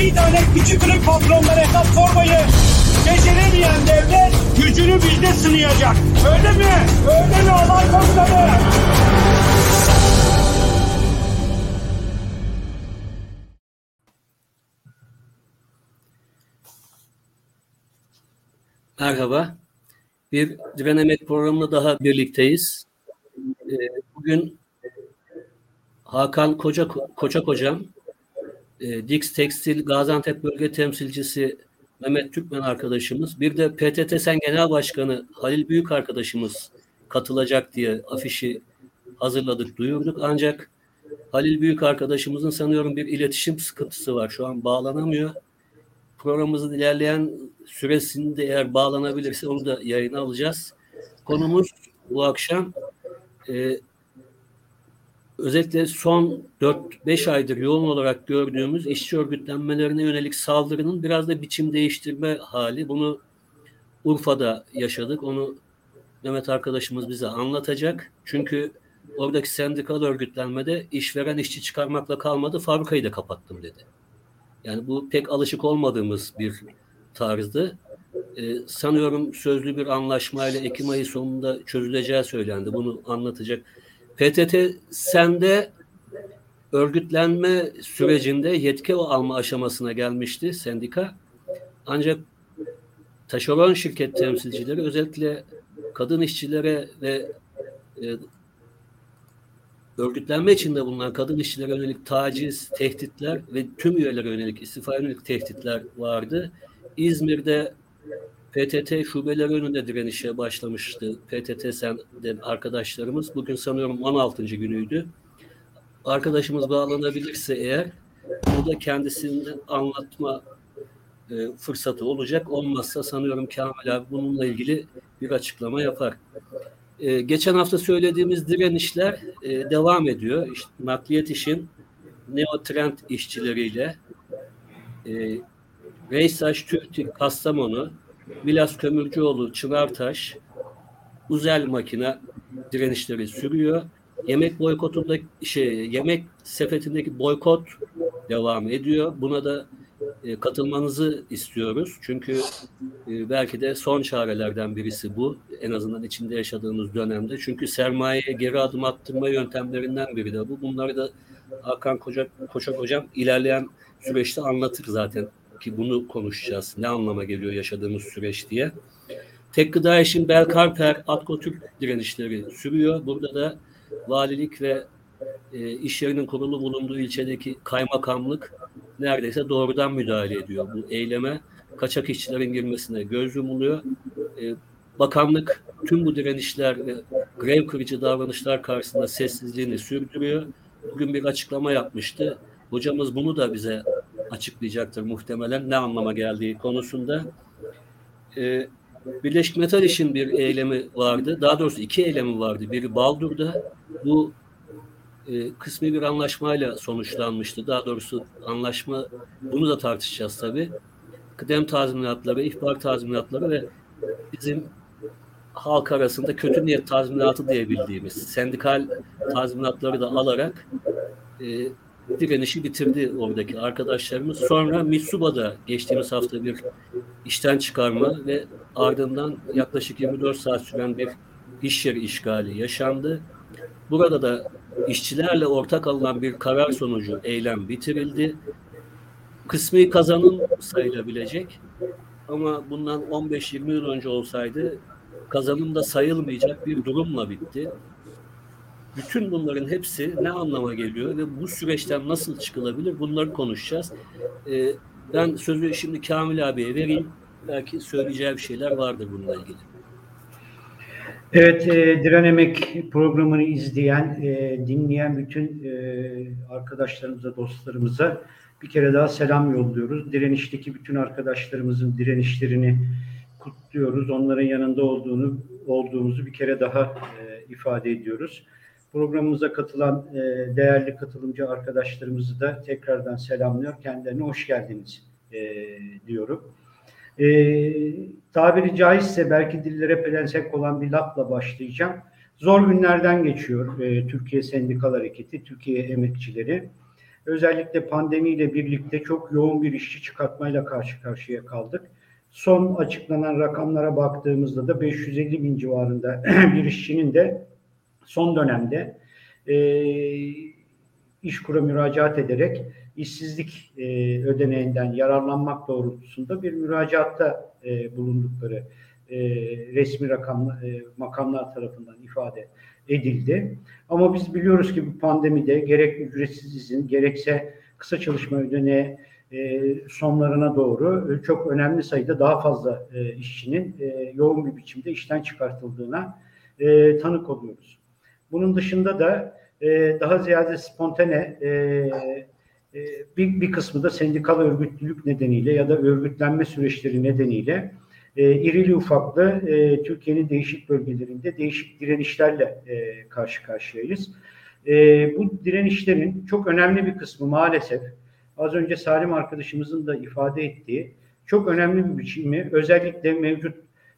Bir tane küçük kırık patronlara hesap sormayı beceremeyen devlet gücünü bizde sınayacak. Öyle mi? Öyle mi alay komutanı? Merhaba. Bir Direnemek programında daha birlikteyiz. Ee, bugün Hakan Koca Koçak Hocam, e, Dix Tekstil Gaziantep Bölge Temsilcisi Mehmet Türkmen arkadaşımız, bir de PTT Sen Genel Başkanı Halil Büyük arkadaşımız katılacak diye afişi hazırladık, duyurduk. Ancak Halil Büyük arkadaşımızın sanıyorum bir iletişim sıkıntısı var. Şu an bağlanamıyor. Programımızın ilerleyen süresinde eğer bağlanabilirse onu da yayına alacağız. Konumuz bu akşam e, özellikle son 4-5 aydır yoğun olarak gördüğümüz işçi örgütlenmelerine yönelik saldırının biraz da biçim değiştirme hali. Bunu Urfa'da yaşadık. Onu Mehmet arkadaşımız bize anlatacak. Çünkü oradaki sendikal örgütlenmede işveren işçi çıkarmakla kalmadı, fabrikayı da kapattım dedi. Yani bu pek alışık olmadığımız bir tarzdı. Ee, sanıyorum sözlü bir anlaşmayla Ekim ayı sonunda çözüleceği söylendi. Bunu anlatacak. PTT sende örgütlenme sürecinde yetki alma aşamasına gelmişti sendika. Ancak taşeron şirket temsilcileri özellikle kadın işçilere ve e, örgütlenme içinde bulunan kadın işçilere yönelik taciz, tehditler ve tüm üyelere yönelik istifa yönelik tehditler vardı. İzmir'de PTT şubeleri önünde direnişe başlamıştı. PTT senden arkadaşlarımız. Bugün sanıyorum 16. günüydü. Arkadaşımız bağlanabilirse eğer burada kendisini anlatma e, fırsatı olacak. Olmazsa sanıyorum Kamil abi bununla ilgili bir açıklama yapar. E, geçen hafta söylediğimiz direnişler e, devam ediyor. İşte, nakliyat işin neotrend işçileriyle e, Reysaş, Türk, Kastamonu, Milas Kömürcüoğlu, Çınartaş, Uzel Makine direnişleri sürüyor. Yemek boykotunda şey yemek sepetindeki boykot devam ediyor. Buna da e, katılmanızı istiyoruz. Çünkü e, belki de son çarelerden birisi bu. En azından içinde yaşadığımız dönemde. Çünkü sermayeye geri adım attırma yöntemlerinden biri de bu. Bunları da Hakan Koca, Koçak Hocam ilerleyen süreçte anlatır zaten ki bunu konuşacağız. Ne anlama geliyor yaşadığımız süreç diye. Tek gıda işin Belkarper, Atko Türk direnişleri sürüyor. Burada da valilik ve e, iş yerinin kurulu bulunduğu ilçedeki kaymakamlık neredeyse doğrudan müdahale ediyor bu eyleme. Kaçak işçilerin girmesine göz yumuluyor. E, bakanlık tüm bu direnişler ve grev kırıcı davranışlar karşısında sessizliğini sürdürüyor. Bugün bir açıklama yapmıştı. Hocamız bunu da bize açıklayacaktır muhtemelen ne anlama geldiği konusunda. Ee, Birleşik Metal İş'in bir eylemi vardı. Daha doğrusu iki eylemi vardı. Biri Baldur'da. Bu e, kısmi bir anlaşmayla sonuçlanmıştı. Daha doğrusu anlaşma bunu da tartışacağız tabii. Kıdem tazminatları, ihbar tazminatları ve bizim halk arasında kötü niyet tazminatı diye bildiğimiz sendikal tazminatları da alarak e, direnişi bitirdi oradaki arkadaşlarımız. Sonra Mitsuba'da geçtiğimiz hafta bir işten çıkarma ve ardından yaklaşık 24 saat süren bir iş yeri işgali yaşandı. Burada da işçilerle ortak alınan bir karar sonucu eylem bitirildi. Kısmi kazanım sayılabilecek ama bundan 15-20 yıl önce olsaydı kazanım da sayılmayacak bir durumla bitti. Bütün bunların hepsi ne anlama geliyor ve bu süreçten nasıl çıkılabilir bunları konuşacağız. Ee, ben sözü şimdi Kamil abiye vereyim. Belki söyleyeceği bir şeyler vardır bununla ilgili. Evet, e, Direnemek programını izleyen, e, dinleyen bütün e, arkadaşlarımıza, dostlarımıza bir kere daha selam yolluyoruz. Direnişteki bütün arkadaşlarımızın direnişlerini kutluyoruz. Onların yanında olduğunu olduğumuzu bir kere daha e, ifade ediyoruz. Programımıza katılan e, değerli katılımcı arkadaşlarımızı da tekrardan selamlıyor. Kendilerine hoş geldiniz e, diyorum. E, tabiri caizse belki dillere pelensek olan bir lafla başlayacağım. Zor günlerden geçiyor e, Türkiye Sendikal Hareketi, Türkiye emekçileri özellikle pandemiyle birlikte çok yoğun bir işçi çıkartmayla karşı karşıya kaldık. Son açıklanan rakamlara baktığımızda da 550 bin civarında bir işçinin de son dönemde e, İşkur'a müracaat ederek işsizlik e, ödeneğinden yararlanmak doğrultusunda bir müracaatta e, bulundukları e, resmi rakam e, makamlar tarafından ifade edildi. Ama biz biliyoruz ki bu pandemide gerek ücretsiz izin gerekse kısa çalışma ödeneği e, sonlarına doğru e, çok önemli sayıda daha fazla e, işçinin e, yoğun bir biçimde işten çıkartıldığına e, tanık oluyoruz. Bunun dışında da e, daha ziyade spontane e, e, bir, bir kısmı da sendikal örgütlülük nedeniyle ya da örgütlenme süreçleri nedeniyle e, irili ufaklı e, Türkiye'nin değişik bölgelerinde değişik direnişlerle e, karşı karşıyayız. E, bu direnişlerin çok önemli bir kısmı maalesef az önce Salim arkadaşımızın da ifade ettiği çok önemli bir biçimi özellikle mevcut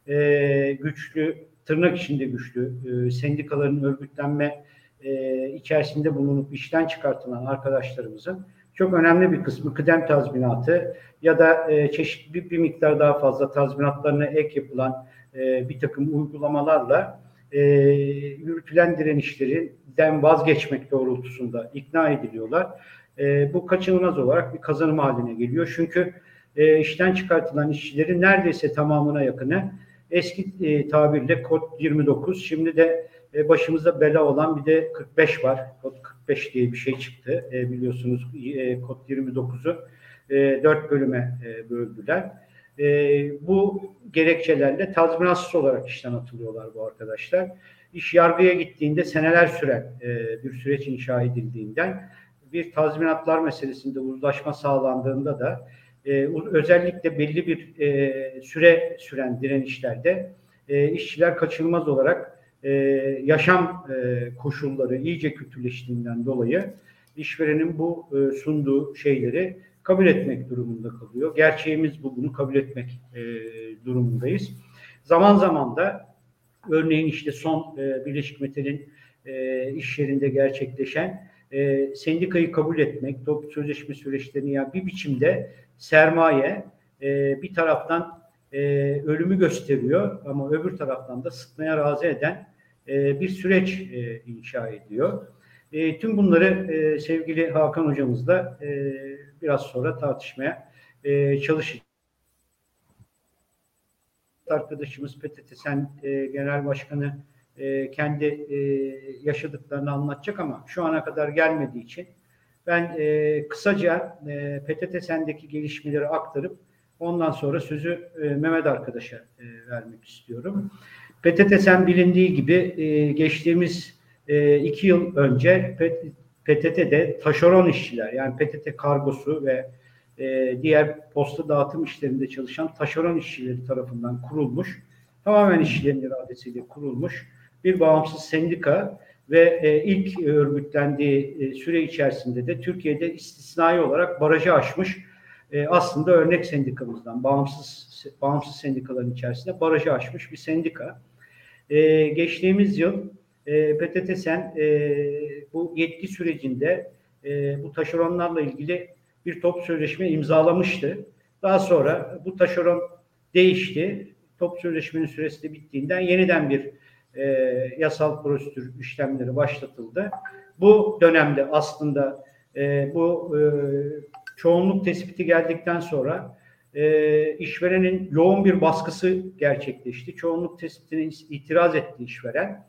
e, güçlü tırnak içinde güçlü e, sendikaların örgütlenme e, içerisinde bulunup işten çıkartılan arkadaşlarımızın çok önemli bir kısmı kıdem tazminatı ya da e, çeşitli bir miktar daha fazla tazminatlarına ek yapılan e, bir takım uygulamalarla e, yürütülen direnişlerinden vazgeçmek doğrultusunda ikna ediliyorlar. E, bu kaçınılmaz olarak bir kazanım haline geliyor. Çünkü e, işten çıkartılan işçilerin neredeyse tamamına yakını eski e, tabirle kod 29, şimdi de e, başımızda bela olan bir de 45 var. Kod 45 diye bir şey çıktı. E, biliyorsunuz e, kod 29'u e, 4 bölüme e, böldüler. E, bu gerekçelerle tazminatsız olarak işten atılıyorlar bu arkadaşlar. İş yargıya gittiğinde seneler süren e, bir süreç inşa edildiğinden bir tazminatlar meselesinde uzlaşma sağlandığında da e, özellikle belli bir e, süre süren direnişlerde e, işçiler kaçınılmaz olarak e, yaşam e, koşulları iyice kötüleştiğinden dolayı işverenin bu e, sunduğu şeyleri kabul etmek durumunda kalıyor. Gerçeğimiz bu, bunu kabul etmek e, durumundayız. Zaman zaman da örneğin işte son e, Birleşik Metal'in e, iş yerinde gerçekleşen e, sendikayı kabul etmek, toplu sözleşme süreçlerini yani bir biçimde sermaye e, bir taraftan e, ölümü gösteriyor ama öbür taraftan da sıtmaya razı eden e, bir süreç e, inşa ediyor. E, tüm bunları e, sevgili Hakan hocamızla e, biraz sonra tartışmaya e, çalışacağız. Arkadaşımız PTT Sen e, Genel Başkanı e, kendi e, yaşadıklarını anlatacak ama şu ana kadar gelmediği için ben e, kısaca e, PTT Sen'deki gelişmeleri aktarıp ondan sonra sözü e, Mehmet arkadaşa e, vermek istiyorum. PTT Sen bilindiği gibi e, geçtiğimiz e, iki yıl önce PTT'de taşeron işçiler yani PTT kargosu ve e, diğer posta dağıtım işlerinde çalışan taşeron işçileri tarafından kurulmuş, tamamen işçilerin iradesiyle kurulmuş bir bağımsız sendika ve e, ilk örgütlendiği e, süre içerisinde de Türkiye'de istisnai olarak barajı aşmış e, aslında örnek sendikamızdan bağımsız bağımsız sendikaların içerisinde barajı aşmış bir sendika. E, geçtiğimiz yıl e, PTT Sen e, bu yetki sürecinde e, bu taşeronlarla ilgili bir top sözleşme imzalamıştı. Daha sonra bu taşeron değişti. Top sözleşmenin süresi de bittiğinden yeniden bir e, yasal prosedür işlemleri başlatıldı. Bu dönemde aslında e, bu e, çoğunluk tespiti geldikten sonra e, işverenin yoğun bir baskısı gerçekleşti. Çoğunluk tespitine itiraz etti işveren.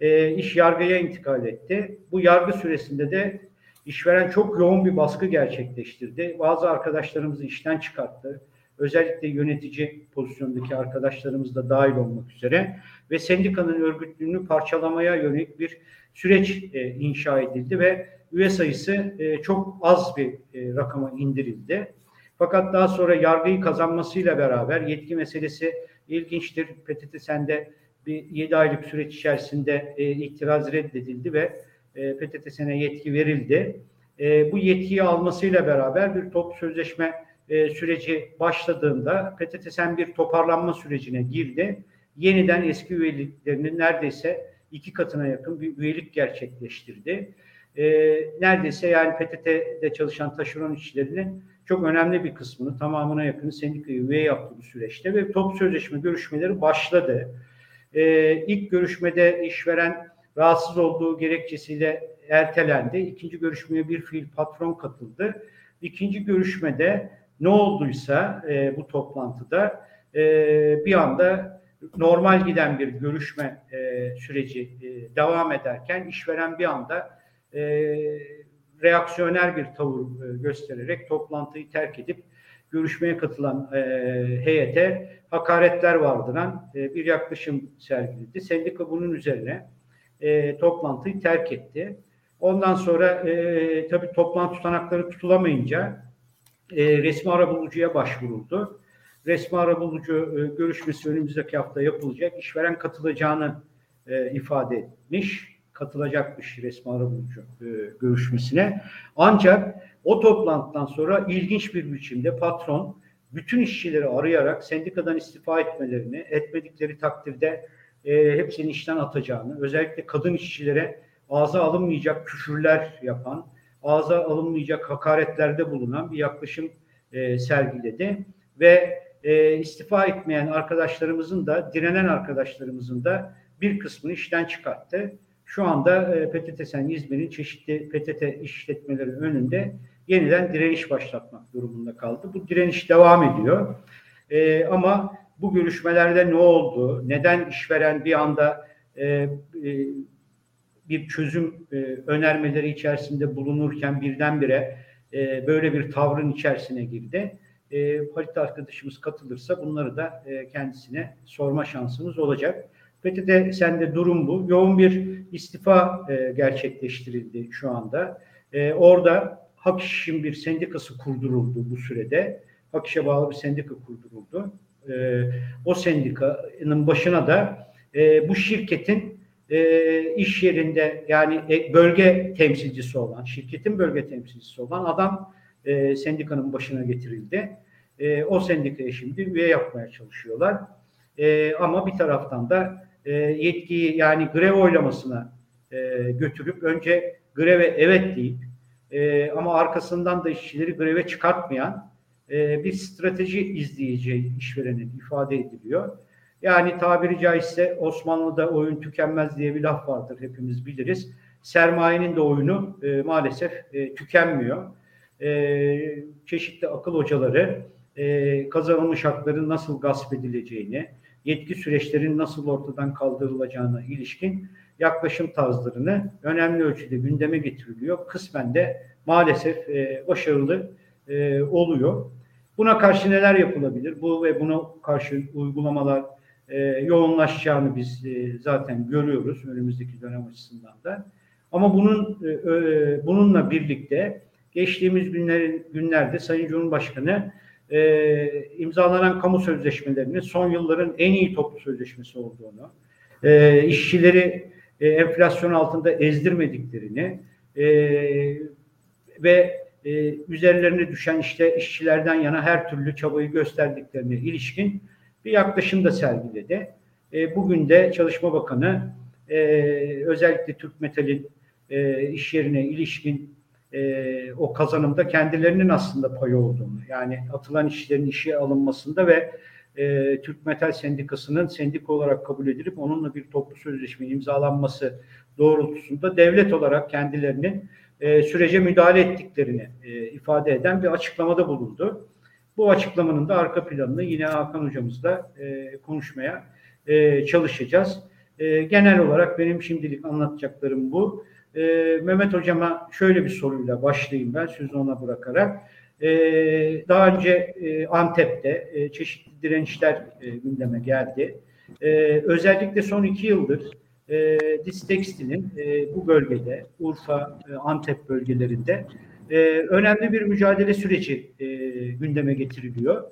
E, iş yargıya intikal etti. Bu yargı süresinde de işveren çok yoğun bir baskı gerçekleştirdi. Bazı arkadaşlarımızı işten çıkarttı özellikle yönetici pozisyondaki arkadaşlarımız da dahil olmak üzere ve sendikanın örgütlüğünü parçalamaya yönelik bir süreç e, inşa edildi ve üye sayısı e, çok az bir e, rakama indirildi. Fakat daha sonra yargıyı kazanmasıyla beraber yetki meselesi ilginçtir. PTT sende bir 7 aylık süreç içerisinde e, itiraz reddedildi ve e, PTT sene yetki verildi. E, bu yetkiyi almasıyla beraber bir top sözleşme e, süreci başladığında PTTSen bir toparlanma sürecine girdi. Yeniden eski üyeliklerinin neredeyse iki katına yakın bir üyelik gerçekleştirdi. e, neredeyse yani PTT'de çalışan taşeron işçilerinin çok önemli bir kısmını, tamamına yakını sendikaya üye yaptı bu süreçte ve top sözleşme görüşmeleri başladı. E, ilk görüşmede işveren rahatsız olduğu gerekçesiyle ertelendi. İkinci görüşmeye bir fiil patron katıldı. İkinci görüşmede ne olduysa e, bu toplantıda e, bir anda normal giden bir görüşme e, süreci e, devam ederken işveren bir anda e, reaksiyoner bir tavır e, göstererek toplantıyı terk edip görüşmeye katılan e, heyete hakaretler vardıran e, bir yaklaşım sergiledi. Sendika bunun üzerine e, toplantıyı terk etti. Ondan sonra e, tabii toplantı tutanakları tutulamayınca e, resmi arabulucuya başvuruldu. Resmi arabulucu e, görüşmesi önümüzdeki hafta yapılacak. İşveren katılacağını e, ifade etmiş. Katılacakmış resmi arabulucu e, görüşmesine. Ancak o toplantıdan sonra ilginç bir biçimde patron bütün işçileri arayarak sendikadan istifa etmelerini, etmedikleri takdirde e, hepsini işten atacağını, özellikle kadın işçilere ağza alınmayacak küfürler yapan, ağza alınmayacak hakaretlerde bulunan bir yaklaşım e, sergiledi ve e, istifa etmeyen arkadaşlarımızın da direnen arkadaşlarımızın da bir kısmını işten çıkarttı. Şu anda e, PTT Sen İzmir'in çeşitli PTT işletmeleri önünde yeniden direniş başlatmak durumunda kaldı. Bu direniş devam ediyor. E, ama bu görüşmelerde ne oldu? Neden işveren bir anda e, e, bir çözüm e, önermeleri içerisinde bulunurken birdenbire e, böyle bir tavrın içerisine girdi? E, Halit arkadaşımız katılırsa bunları da e, kendisine sorma şansımız olacak. PTT sende durum bu. Yoğun bir istifa e, gerçekleştirildi şu anda. E, orada Hak İş'in bir sendikası kurduruldu bu sürede. Hak İş'e bağlı bir sendika kurduruldu. E, o sendikanın başına da e, bu şirketin e, iş yerinde yani e, bölge temsilcisi olan, şirketin bölge temsilcisi olan adam e, sendikanın başına getirildi. E, o sendikaya şimdi üye yapmaya çalışıyorlar. E, ama bir taraftan da e, yetkiyi yani grev oylamasına e, götürüp önce greve evet deyip e, ama arkasından da işçileri greve çıkartmayan e, bir strateji izleyeceği işverenin ifade ediliyor. Yani tabiri caizse Osmanlı'da oyun tükenmez diye bir laf vardır hepimiz biliriz. Sermayenin de oyunu e, maalesef e, tükenmiyor. E, çeşitli akıl hocaları e, kazanılmış hakların nasıl gasp edileceğini, yetki süreçlerinin nasıl ortadan kaldırılacağına ilişkin yaklaşım tarzlarını önemli ölçüde gündeme getiriliyor. Kısmen de maalesef e, başarılı e, oluyor. Buna karşı neler yapılabilir? Bu ve buna karşı uygulamalar e, yoğunlaşacağını biz e, zaten görüyoruz önümüzdeki dönem açısından da. Ama bunun e, bununla birlikte geçtiğimiz günlerin günlerde Sayın Cumhurbaşkanı e, imzalanan kamu sözleşmelerinin son yılların en iyi toplu sözleşmesi olduğunu, e, işçileri e, enflasyon altında ezdirmediklerini e, ve e, üzerlerine düşen işte işçilerden yana her türlü çabayı gösterdiklerine ilişkin bir yaklaşım da sergiledi. E, bugün de Çalışma Bakanı e, özellikle Türk Metal'in e, iş yerine ilişkin e, o kazanımda kendilerinin aslında payı olduğunu yani atılan işçilerin işe alınmasında ve e, Türk Metal Sendikası'nın sendik olarak kabul edilip onunla bir toplu sözleşme imzalanması doğrultusunda devlet olarak kendilerinin e, sürece müdahale ettiklerini e, ifade eden bir açıklamada bulundu. Bu açıklamanın da arka planını yine Hakan hocamızla e, konuşmaya e, çalışacağız. E, genel olarak benim şimdilik anlatacaklarım bu. E, Mehmet hocama şöyle bir soruyla başlayayım ben sözü ona bırakarak. E, daha önce e, Antep'te e, çeşitli direnişler e, gündeme geldi. E, özellikle son iki yıldır e, Distextil'in e, bu bölgede, Urfa, e, Antep bölgelerinde e, önemli bir mücadele süreci e, gündeme getiriliyor.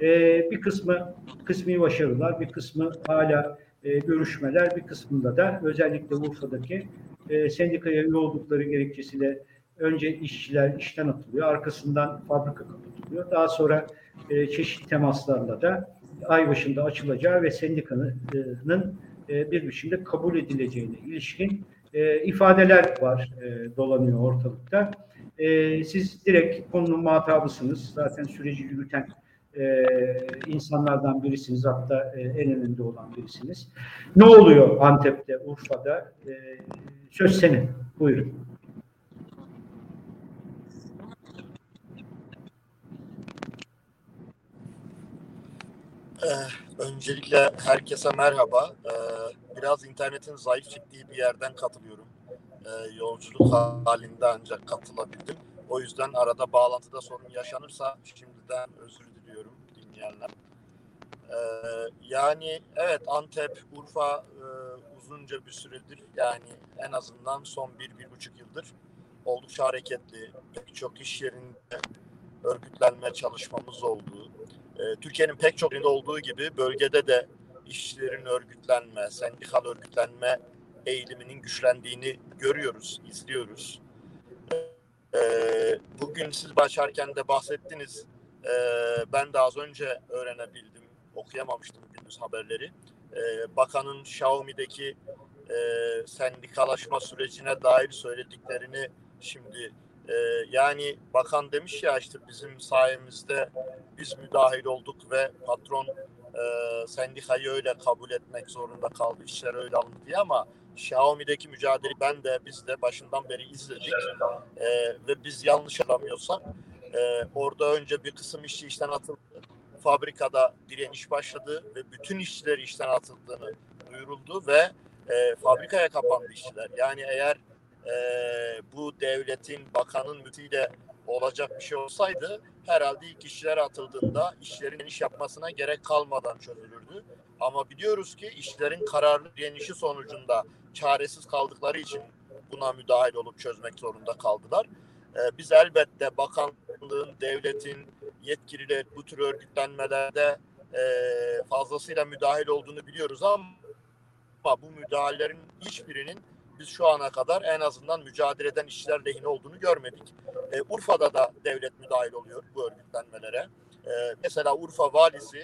E, bir kısmı kısmi başarılar, bir kısmı hala e, görüşmeler, bir kısmında da özellikle Urfa'daki e, sendikaya üye oldukları gerekçesiyle önce işçiler işten atılıyor, arkasından fabrika kapatılıyor. Daha sonra e, çeşitli temaslarla da ay başında açılacağı ve sendikanın e, bir biçimde kabul edileceğine ilişkin e, ifadeler var, e, dolanıyor ortalıkta. E, siz direkt konunun muhatabısınız. Zaten süreci yürüten e, insanlardan birisiniz. Hatta e, en önünde olan birisiniz. Ne oluyor Antep'te, Urfa'da? E, söz senin. Buyurun. Ee, öncelikle herkese merhaba. Ee, biraz internetin zayıf çıktığı bir yerden katılıyorum. Ee, yolculuk halinde ancak katılabildim. O yüzden arada bağlantıda sorun yaşanırsa şimdiden özür diliyorum dinleyenler. Ee, yani evet Antep, Urfa e, uzunca bir süredir yani en azından son bir, bir buçuk yıldır oldukça hareketli. Pek çok iş yerinde örgütlenme çalışmamız oldu. Ee, Türkiye'nin pek çok yerinde olduğu gibi bölgede de işçilerin örgütlenme, sendikal örgütlenme eğiliminin güçlendiğini görüyoruz, izliyoruz. Ee, bugün siz başarken de bahsettiniz. Ee, ben de az önce öğrenebildim, okuyamamıştım gündüz haberleri. Bakanın Xiaomi'deki e, sendikalaşma sürecine dair söylediklerini şimdi ee, yani bakan demiş ya işte bizim sayemizde biz müdahil olduk ve patron e, sendikayı öyle kabul etmek zorunda kaldı. İşler öyle alındı diye ama Xiaomi'deki mücadele ben de biz de başından beri izledik. E, ve biz yanlış alamıyorsak e, orada önce bir kısım işçi işten atıldı. Fabrikada direniş başladı ve bütün işçiler işten atıldığını duyuruldu ve e, fabrikaya kapandı işçiler. Yani eğer e, bu devletin bakanın mütiyle olacak bir şey olsaydı herhalde ilk işçiler atıldığında işlerin iş yapmasına gerek kalmadan çözülürdü. Ama biliyoruz ki işlerin kararlı direnişi sonucunda çaresiz kaldıkları için buna müdahil olup çözmek zorunda kaldılar. Ee, biz elbette bakanlığın, devletin yetkililer bu tür örgütlenmelerde e, fazlasıyla müdahil olduğunu biliyoruz ama bu müdahalelerin hiçbirinin biz şu ana kadar en azından mücadele eden işçiler lehine olduğunu görmedik. E, Urfa'da da devlet müdahil oluyor bu örgütlenmelere. E, mesela Urfa valisi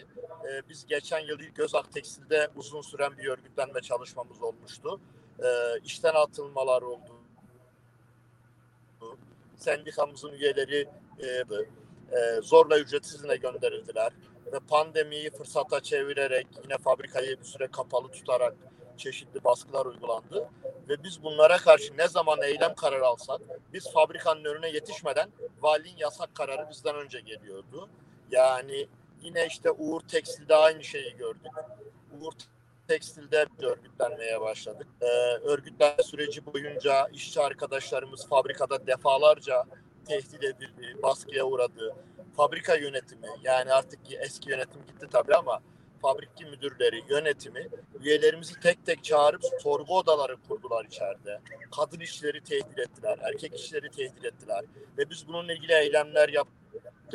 e, biz geçen yıl ilk Özak Tekstil'de uzun süren bir örgütlenme çalışmamız olmuştu. E, işten atılmalar oldu. Sendikamızın üyeleri e, e, zorla ücretsiz izne gönderildiler ve pandemiyi fırsata çevirerek yine fabrikayı bir süre kapalı tutarak çeşitli baskılar uygulandı ve biz bunlara karşı ne zaman eylem kararı alsak biz fabrikanın önüne yetişmeden valinin yasak kararı bizden önce geliyordu. Yani yine işte Uğur Tekstil'de aynı şeyi gördük. Uğur Tekstil'de örgütlenmeye başladık. Ee, örgütlenme süreci boyunca işçi arkadaşlarımız fabrikada defalarca tehdit edildi, baskıya uğradı. Fabrika yönetimi yani artık eski yönetim gitti tabii ama fabriki müdürleri, yönetimi üyelerimizi tek tek çağırıp sorgu odaları kurdular içeride. Kadın işleri tehdit ettiler, erkek işleri tehdit ettiler. Ve biz bununla ilgili eylemler yaptık,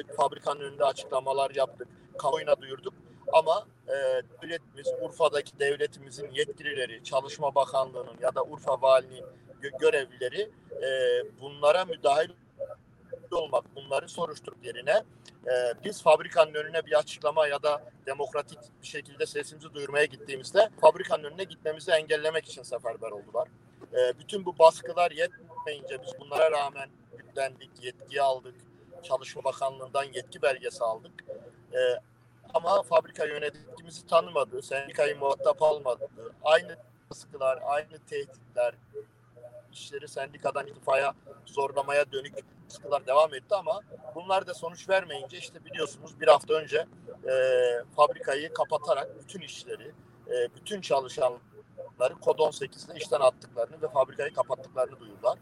fabrikanın önünde açıklamalar yaptık, kamuoyuna duyurduk. Ama e, devletimiz, Urfa'daki devletimizin yetkilileri, Çalışma Bakanlığı'nın ya da Urfa Valiliğinin gö- görevlileri e, bunlara müdahil olmak, bunları soruşturup yerine e, biz fabrikanın önüne bir açıklama ya da demokratik bir şekilde sesimizi duyurmaya gittiğimizde fabrikanın önüne gitmemizi engellemek için seferber oldular. E, bütün bu baskılar yetmeyince biz bunlara rağmen yüklendik, yetki aldık. Çalışma Bakanlığı'ndan yetki belgesi aldık. E, ama fabrika yönetimimizi tanımadı, sendikayı muhatap almadı. Aynı baskılar, aynı tehditler, işleri sendikadan itfaya zorlamaya dönük baskılar devam etti ama bunlar da sonuç vermeyince işte biliyorsunuz bir hafta önce e, fabrikayı kapatarak bütün işleri, e, bütün çalışanları kod 18'de işten attıklarını ve fabrikayı kapattıklarını duyurdular.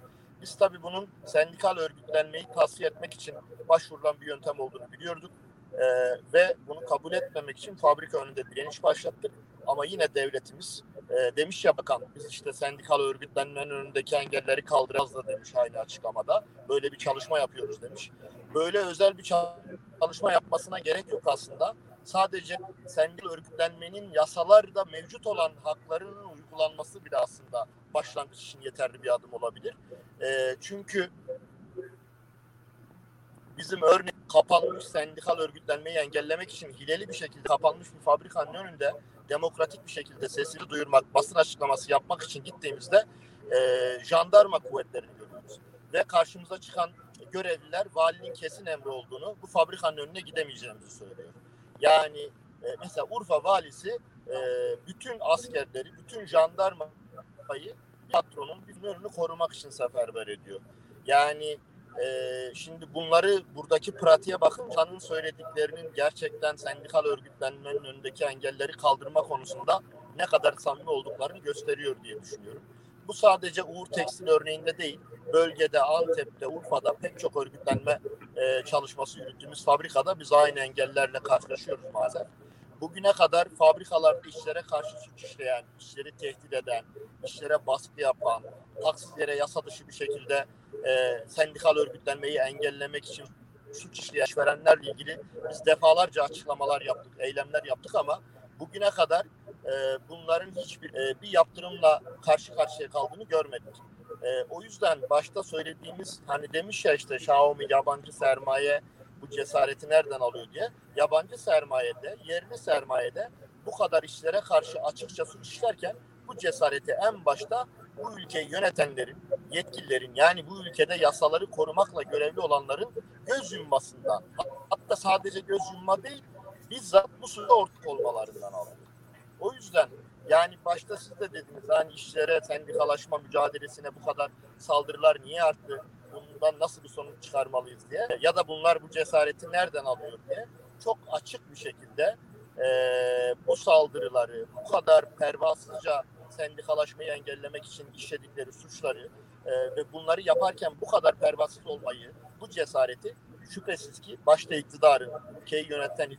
Biz tabii bunun sendikal örgütlenmeyi tasfiye etmek için başvurulan bir yöntem olduğunu biliyorduk. E, ve bunu kabul etmemek için fabrika önünde direniş başlattık. Ama yine devletimiz e, demiş ya bakan biz işte sendikal örgütlenmenin önündeki engelleri kaldıracağız da demiş aynı açıklamada. Böyle bir çalışma yapıyoruz demiş. Böyle özel bir çalışma yapmasına gerek yok aslında. Sadece sendikal örgütlenmenin yasalarda mevcut olan haklarının uygulanması bile aslında başlangıç için yeterli bir adım olabilir. E, çünkü bizim örneğin kapanmış sendikal örgütlenmeyi engellemek için hileli bir şekilde kapanmış bir fabrikanın önünde demokratik bir şekilde sesini duyurmak, basın açıklaması yapmak için gittiğimizde e, jandarma kuvvetlerini görüyoruz. Ve karşımıza çıkan görevliler valinin kesin emri olduğunu, bu fabrikanın önüne gidemeyeceğimizi söylüyor. Yani e, mesela Urfa valisi e, bütün askerleri, bütün jandarmayı patronun bir önünü korumak için seferber ediyor. Yani e, şimdi bunları buradaki pratiğe bakın Can'ın söylediklerinin gerçekten sendikal örgütlenmenin önündeki engelleri kaldırma konusunda ne kadar samimi olduklarını gösteriyor diye düşünüyorum. Bu sadece Uğur Tekstil örneğinde değil, bölgede, Antep'te, Urfa'da pek çok örgütlenme e, çalışması yürüttüğümüz fabrikada biz aynı engellerle karşılaşıyoruz maalesef. Bugüne kadar fabrikalarda işlere karşı suç işleyen, işleri tehdit eden, işlere baskı yapan, haksız yere yasa dışı bir şekilde e, sendikal örgütlenmeyi engellemek için suç işleyen işverenlerle ilgili biz defalarca açıklamalar yaptık, eylemler yaptık ama bugüne kadar e, bunların hiçbir e, bir yaptırımla karşı karşıya kaldığını görmedik. E, o yüzden başta söylediğimiz hani demiş ya işte Xiaomi yabancı sermaye bu cesareti nereden alıyor diye. Yabancı sermayede, yerli sermayede bu kadar işlere karşı açıkça suç işlerken bu cesareti en başta bu ülkeyi yönetenlerin, yetkililerin yani bu ülkede yasaları korumakla görevli olanların göz yummasından hatta sadece göz yumma değil bizzat bu suda ortak olmalarından alıyor. O yüzden yani başta siz de dediniz hani işlere sendikalaşma mücadelesine bu kadar saldırılar niye arttı? Bundan nasıl bir sonuç çıkarmalıyız diye ya da bunlar bu cesareti nereden alıyor diye çok açık bir şekilde e, bu saldırıları bu kadar pervasızca sendikalaşmayı engellemek için işledikleri suçları e, ve bunları yaparken bu kadar pervasız olmayı, bu cesareti şüphesiz ki başta iktidarın, ülkeyi yöneten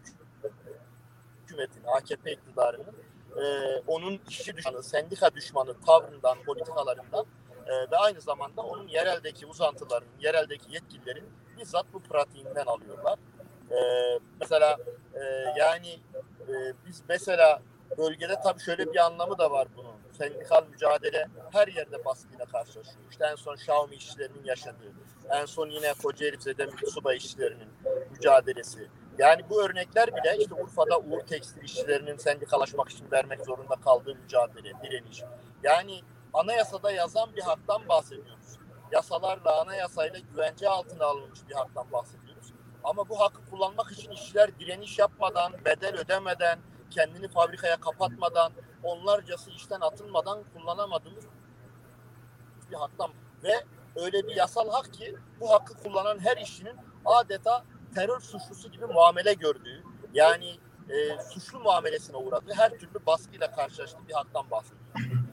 hükümetin, AKP iktidarının e, onun işçi düşmanı, sendika düşmanı tavrından, politikalarından e, ve aynı zamanda onun yereldeki uzantıların, yereldeki yetkililerin bizzat bu pratiğinden alıyorlar. E, mesela e, yani e, biz mesela bölgede tabii şöyle bir anlamı da var bunun. Sendikal mücadele her yerde baskıyla karşılaşıyor. İşte en son Xiaomi işçilerinin yaşadığı, en son yine Kocaeli Zede Subay işçilerinin mücadelesi. Yani bu örnekler bile işte Urfa'da Uğur Tekstil işçilerinin sendikalaşmak için vermek zorunda kaldığı mücadele, direniş. Yani anayasada yazan bir haktan bahsediyoruz. Yasalarla, anayasayla güvence altına alınmış bir haktan bahsediyoruz. Ama bu hakkı kullanmak için işçiler direniş yapmadan, bedel ödemeden, kendini fabrikaya kapatmadan, onlarcası işten atılmadan kullanamadığımız bir haktan ve öyle bir yasal hak ki bu hakkı kullanan her işçinin adeta terör suçlusu gibi muamele gördüğü, yani e, suçlu muamelesine uğradığı her türlü baskıyla karşılaştığı bir haktan bahsediyor.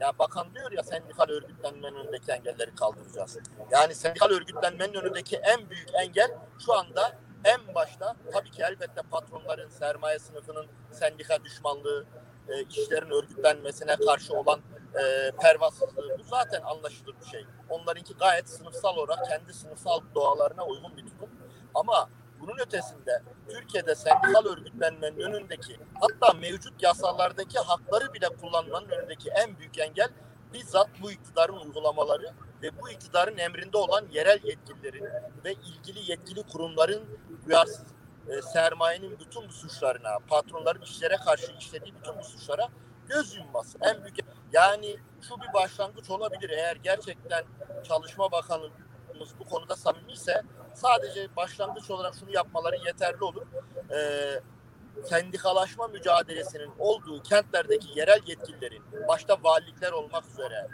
Ya bakan diyor ya sendikal örgütlenmenin önündeki engelleri kaldıracağız. Yani sendikal örgütlenmenin önündeki en büyük engel şu anda en başta tabii ki elbette patronların, sermaye sınıfının sendika düşmanlığı, e, işlerin örgütlenmesine karşı olan e, pervasızlığı bu zaten anlaşılır bir şey. Onlarınki gayet sınıfsal olarak kendi sınıfsal doğalarına uygun bir tutum. Ama bunun ötesinde Türkiye'de sendikal örgütlenmenin önündeki hatta mevcut yasalardaki hakları bile kullanmanın önündeki en büyük engel bizzat bu iktidarın uygulamaları ve bu iktidarın emrinde olan yerel yetkililerin ve ilgili yetkili kurumların duyarsız e, sermayenin bütün bu suçlarına, patronların işlere karşı işlediği bütün bu suçlara göz yumması. En büyük yani şu bir başlangıç olabilir eğer gerçekten Çalışma Bakanımız bu konuda samimiyse sadece başlangıç olarak şunu yapmaları yeterli olur. Ee, sendikalaşma mücadelesinin olduğu kentlerdeki yerel yetkililerin başta valilikler olmak üzere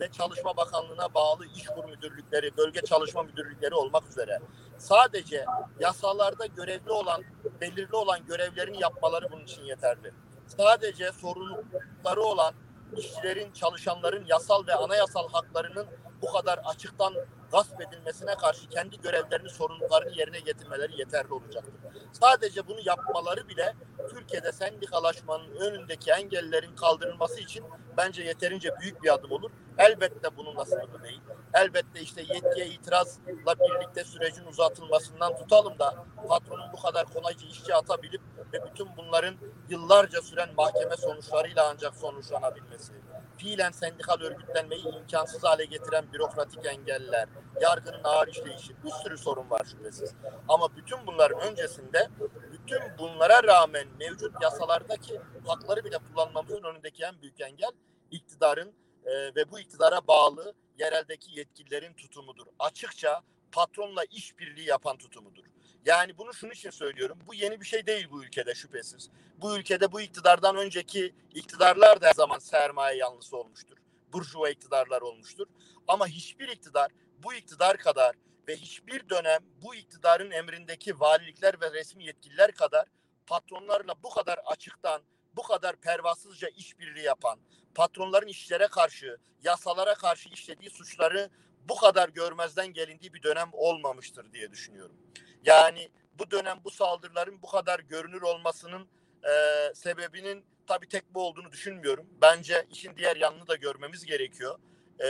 ve Çalışma Bakanlığı'na bağlı işkur müdürlükleri, bölge çalışma müdürlükleri olmak üzere sadece yasalarda görevli olan, belirli olan görevlerini yapmaları bunun için yeterli. Sadece sorumlulukları olan işçilerin, çalışanların yasal ve anayasal haklarının bu kadar açıktan gasp edilmesine karşı kendi görevlerini, sorumluluklarını yerine getirmeleri yeterli olacaktır. Sadece bunu yapmaları bile Türkiye'de sendikalaşmanın önündeki engellerin kaldırılması için bence yeterince büyük bir adım olur. Elbette bununla sınırlı değil. Elbette işte yetkiye itirazla birlikte sürecin uzatılmasından tutalım da patronun bu kadar kolayca işçi atabilip ve bütün bunların yıllarca süren mahkeme sonuçlarıyla ancak sonuçlanabilmesi fiilen sendikal örgütlenmeyi imkansız hale getiren bürokratik engeller, yargının ağır işleyişi, bir sürü sorun var şüphesiz. Ama bütün bunların öncesinde bütün bunlara rağmen mevcut yasalardaki hakları bile kullanmamızın önündeki en büyük engel iktidarın e, ve bu iktidara bağlı yereldeki yetkililerin tutumudur. Açıkça patronla işbirliği yapan tutumudur. Yani bunu şunun için söylüyorum. Bu yeni bir şey değil bu ülkede şüphesiz. Bu ülkede bu iktidardan önceki iktidarlar da her zaman sermaye yanlısı olmuştur. Burjuva iktidarlar olmuştur. Ama hiçbir iktidar bu iktidar kadar ve hiçbir dönem bu iktidarın emrindeki valilikler ve resmi yetkililer kadar patronlarla bu kadar açıktan, bu kadar pervasızca işbirliği yapan, patronların işlere karşı, yasalara karşı işlediği suçları bu kadar görmezden gelindiği bir dönem olmamıştır diye düşünüyorum. Yani bu dönem bu saldırıların bu kadar görünür olmasının e, sebebinin tabii tek bu olduğunu düşünmüyorum. Bence işin diğer yanını da görmemiz gerekiyor. E,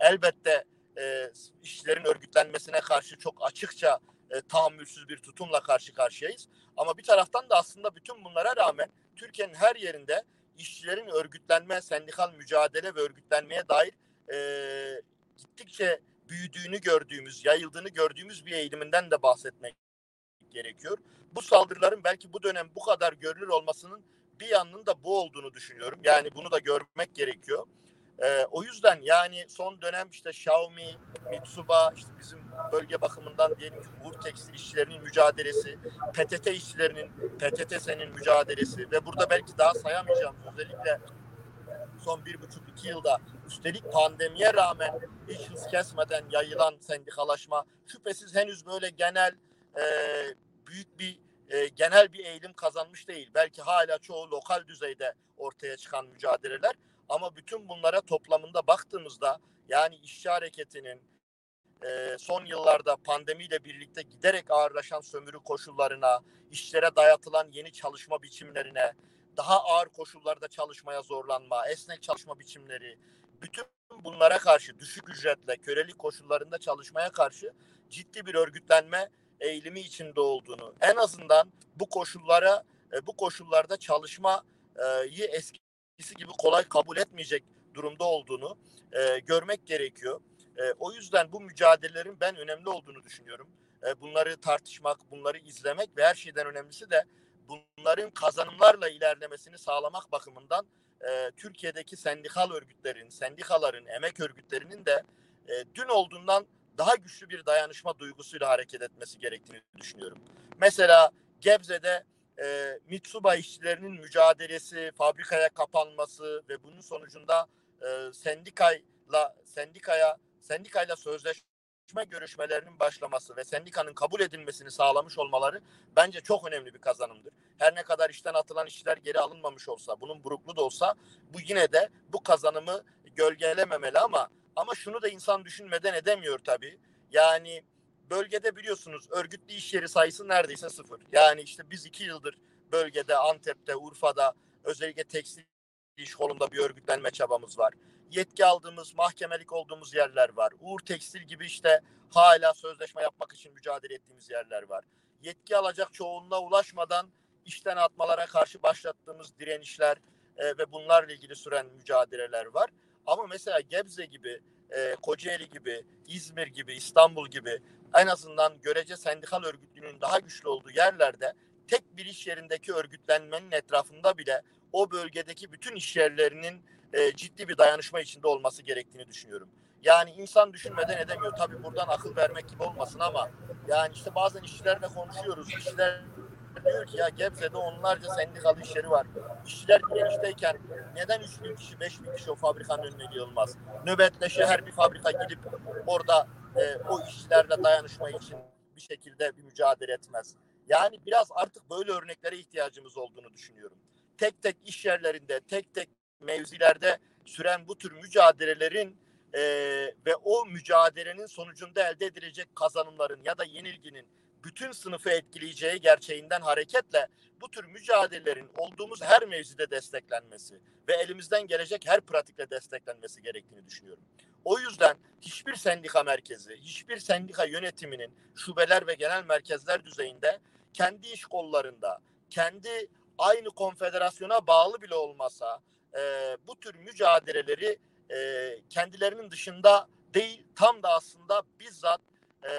elbette e, işlerin örgütlenmesine karşı çok açıkça e, tahammülsüz bir tutumla karşı karşıyayız. Ama bir taraftan da aslında bütün bunlara rağmen Türkiye'nin her yerinde işçilerin örgütlenme, sendikal mücadele ve örgütlenmeye dair e, gittikçe büyüdüğünü gördüğümüz, yayıldığını gördüğümüz bir eğiliminden de bahsetmek gerekiyor. Bu saldırıların belki bu dönem bu kadar görülür olmasının bir yanının da bu olduğunu düşünüyorum. Yani bunu da görmek gerekiyor. Ee, o yüzden yani son dönem işte Xiaomi, Mitsuba, işte bizim bölge bakımından diyelim ki Uğur Tekstil işçilerinin mücadelesi, PTT işçilerinin, PTTS'nin mücadelesi ve burada belki daha sayamayacağım özellikle son bir buçuk iki yılda üstelik pandemiye rağmen hiç hız kesmeden yayılan sendikalaşma şüphesiz henüz böyle genel e, büyük bir e, genel bir eğilim kazanmış değil. Belki hala çoğu lokal düzeyde ortaya çıkan mücadeleler ama bütün bunlara toplamında baktığımızda yani işçi hareketinin e, son yıllarda pandemiyle birlikte giderek ağırlaşan sömürü koşullarına, işlere dayatılan yeni çalışma biçimlerine, daha ağır koşullarda çalışmaya zorlanma, esnek çalışma biçimleri, bütün bunlara karşı düşük ücretle, kölelik koşullarında çalışmaya karşı ciddi bir örgütlenme eğilimi içinde olduğunu, en azından bu koşullara, e, bu koşullarda çalışmayı eskisi gibi kolay kabul etmeyecek durumda olduğunu e, görmek gerekiyor. E, o yüzden bu mücadelelerin ben önemli olduğunu düşünüyorum. bunları tartışmak, bunları izlemek ve her şeyden önemlisi de bunların kazanımlarla ilerlemesini sağlamak bakımından e, Türkiye'deki sendikal örgütlerin, sendikaların, emek örgütlerinin de e, dün olduğundan daha güçlü bir dayanışma duygusuyla hareket etmesi gerektiğini düşünüyorum. Mesela Gebze'de e, Mitsuba işçilerinin mücadelesi, fabrikaya kapanması ve bunun sonucunda e, sendikayla sendikaya sendikayla sözleşme görüşme görüşmelerinin başlaması ve sendikanın kabul edilmesini sağlamış olmaları bence çok önemli bir kazanımdır. Her ne kadar işten atılan işçiler geri alınmamış olsa, bunun buruklu da olsa bu yine de bu kazanımı gölgelememeli ama ama şunu da insan düşünmeden edemiyor tabii. Yani bölgede biliyorsunuz örgütlü iş yeri sayısı neredeyse sıfır. Yani işte biz iki yıldır bölgede, Antep'te, Urfa'da özellikle tekstil iş kolunda bir örgütlenme çabamız var yetki aldığımız, mahkemelik olduğumuz yerler var. Uğur Tekstil gibi işte hala sözleşme yapmak için mücadele ettiğimiz yerler var. Yetki alacak çoğunluğa ulaşmadan işten atmalara karşı başlattığımız direnişler e, ve bunlarla ilgili süren mücadeleler var. Ama mesela Gebze gibi, e, Kocaeli gibi, İzmir gibi, İstanbul gibi en azından görece sendikal örgütlüğünün daha güçlü olduğu yerlerde tek bir iş yerindeki örgütlenmenin etrafında bile o bölgedeki bütün iş yerlerinin e, ciddi bir dayanışma içinde olması gerektiğini düşünüyorum. Yani insan düşünmeden edemiyor. Tabii buradan akıl vermek gibi olmasın ama yani işte bazen işçilerle konuşuyoruz. İşçiler diyor ki ya Gebze'de onlarca sendikalı işleri var. İşçiler direnişteyken neden 3 bin kişi, 5 bin kişi o fabrikanın önüne yığılmaz? Nöbetleşe her bir fabrika gidip orada e, o işçilerle dayanışma için bir şekilde bir mücadele etmez. Yani biraz artık böyle örneklere ihtiyacımız olduğunu düşünüyorum. Tek tek iş yerlerinde, tek tek mevzilerde süren bu tür mücadelelerin e, ve o mücadelenin sonucunda elde edilecek kazanımların ya da yenilginin bütün sınıfı etkileyeceği gerçeğinden hareketle bu tür mücadelelerin olduğumuz her mevzide desteklenmesi ve elimizden gelecek her pratikle desteklenmesi gerektiğini düşünüyorum. O yüzden hiçbir sendika merkezi, hiçbir sendika yönetiminin şubeler ve genel merkezler düzeyinde kendi iş kollarında, kendi aynı konfederasyona bağlı bile olmasa e, bu tür mücadeleleri e, kendilerinin dışında değil tam da aslında bizzat e,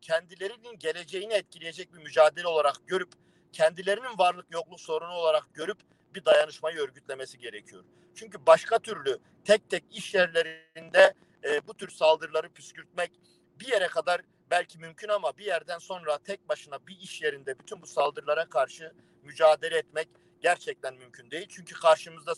kendilerinin geleceğini etkileyecek bir mücadele olarak görüp kendilerinin varlık yokluk sorunu olarak görüp bir dayanışmayı örgütlemesi gerekiyor. Çünkü başka türlü tek tek iş yerlerinde e, bu tür saldırıları püskürtmek bir yere kadar belki mümkün ama bir yerden sonra tek başına bir iş yerinde bütün bu saldırılara karşı mücadele etmek gerçekten mümkün değil. Çünkü karşımızda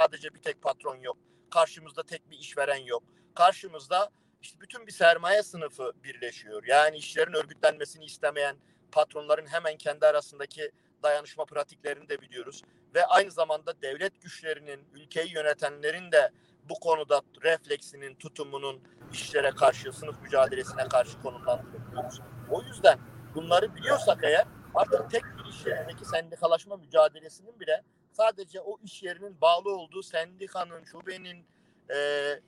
sadece bir tek patron yok. Karşımızda tek bir işveren yok. Karşımızda işte bütün bir sermaye sınıfı birleşiyor. Yani işlerin örgütlenmesini istemeyen patronların hemen kendi arasındaki dayanışma pratiklerini de biliyoruz. Ve aynı zamanda devlet güçlerinin, ülkeyi yönetenlerin de bu konuda refleksinin, tutumunun işlere karşı, sınıf mücadelesine karşı konumlandırıyoruz. O yüzden bunları biliyorsak eğer artık tek iş yerindeki sendikalaşma mücadelesinin bile sadece o iş yerinin bağlı olduğu sendikanın, şubenin e,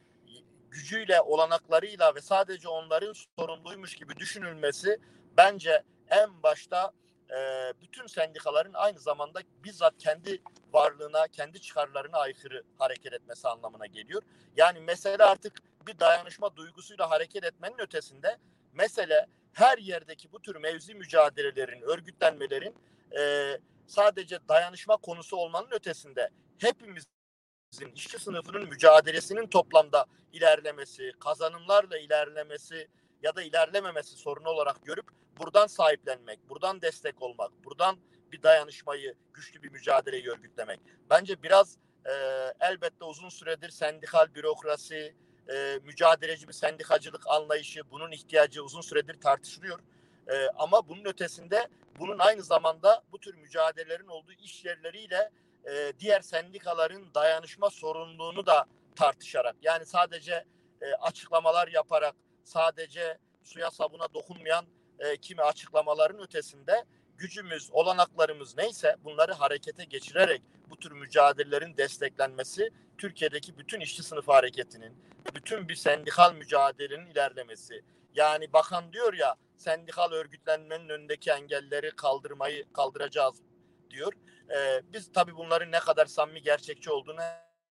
gücüyle, olanaklarıyla ve sadece onların sorumluymuş gibi düşünülmesi bence en başta e, bütün sendikaların aynı zamanda bizzat kendi varlığına, kendi çıkarlarına aykırı hareket etmesi anlamına geliyor. Yani mesele artık bir dayanışma duygusuyla hareket etmenin ötesinde mesele her yerdeki bu tür mevzi mücadelelerin, örgütlenmelerin e, sadece dayanışma konusu olmanın ötesinde hepimizin işçi sınıfının mücadelesinin toplamda ilerlemesi, kazanımlarla ilerlemesi ya da ilerlememesi sorunu olarak görüp buradan sahiplenmek, buradan destek olmak, buradan bir dayanışmayı, güçlü bir mücadeleyi örgütlemek. Bence biraz e, elbette uzun süredir sendikal bürokrasi, e, mücadeleci bir sendikacılık anlayışı, bunun ihtiyacı uzun süredir tartışılıyor. E, ama bunun ötesinde bunun aynı zamanda bu tür mücadelelerin olduğu iş yerleriyle e, diğer sendikaların dayanışma sorumluluğunu da tartışarak yani sadece e, açıklamalar yaparak sadece suya sabuna dokunmayan e, kimi açıklamaların ötesinde gücümüz, olanaklarımız neyse bunları harekete geçirerek bu tür mücadelelerin desteklenmesi Türkiye'deki bütün işçi sınıfı hareketinin, bütün bir sendikal mücadelenin ilerlemesi. Yani bakan diyor ya sendikal örgütlenmenin önündeki engelleri kaldırmayı kaldıracağız diyor. Ee, biz tabii bunların ne kadar samimi gerçekçi olduğunu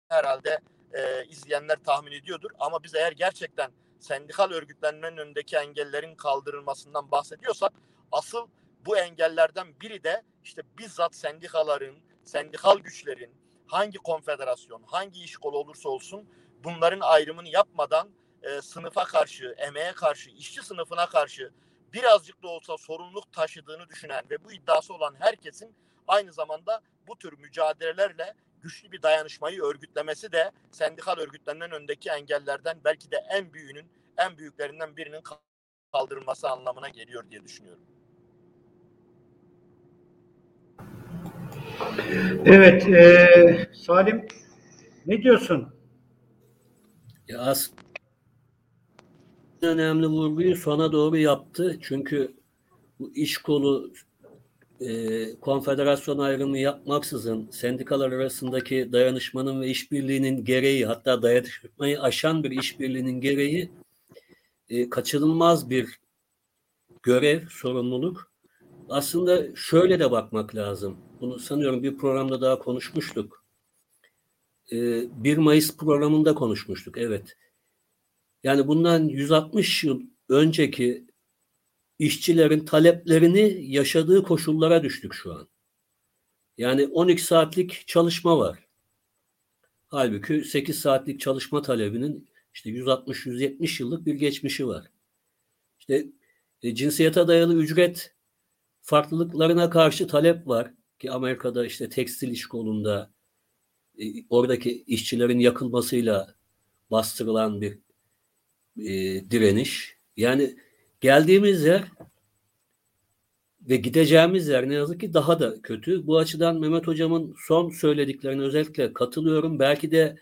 herhalde e, izleyenler tahmin ediyordur. Ama biz eğer gerçekten sendikal örgütlenmenin önündeki engellerin kaldırılmasından bahsediyorsak asıl bu engellerden biri de işte bizzat sendikaların, sendikal güçlerin hangi konfederasyon, hangi iş kolu olursa olsun bunların ayrımını yapmadan e, sınıfa karşı, emeğe karşı, işçi sınıfına karşı birazcık da olsa sorumluluk taşıdığını düşünen ve bu iddiası olan herkesin aynı zamanda bu tür mücadelelerle güçlü bir dayanışmayı örgütlemesi de sendikal örgütlenmenin önündeki engellerden belki de en büyüğünün, en büyüklerinden birinin kaldırılması anlamına geliyor diye düşünüyorum. Evet, e, Salim ne diyorsun? Ya aslında önemli vurguyu sona doğru yaptı. Çünkü bu iş kolu e, konfederasyon ayrımı yapmaksızın sendikalar arasındaki dayanışmanın ve işbirliğinin gereği hatta dayanışmayı aşan bir işbirliğinin gereği e, kaçınılmaz bir görev, sorumluluk. Aslında şöyle de bakmak lazım. Bunu sanıyorum bir programda daha konuşmuştuk. E, 1 Mayıs programında konuşmuştuk, evet. Yani bundan 160 yıl önceki işçilerin taleplerini yaşadığı koşullara düştük şu an. Yani 12 saatlik çalışma var. Halbuki 8 saatlik çalışma talebinin işte 160-170 yıllık bir geçmişi var. İşte e, cinsiyete dayalı ücret farklılıklarına karşı talep var ki Amerika'da işte tekstil iş kolunda e, oradaki işçilerin yakılmasıyla bastırılan bir e, direniş. Yani Geldiğimiz yer ve gideceğimiz yer ne yazık ki daha da kötü. Bu açıdan Mehmet Hocam'ın son söylediklerine özellikle katılıyorum. Belki de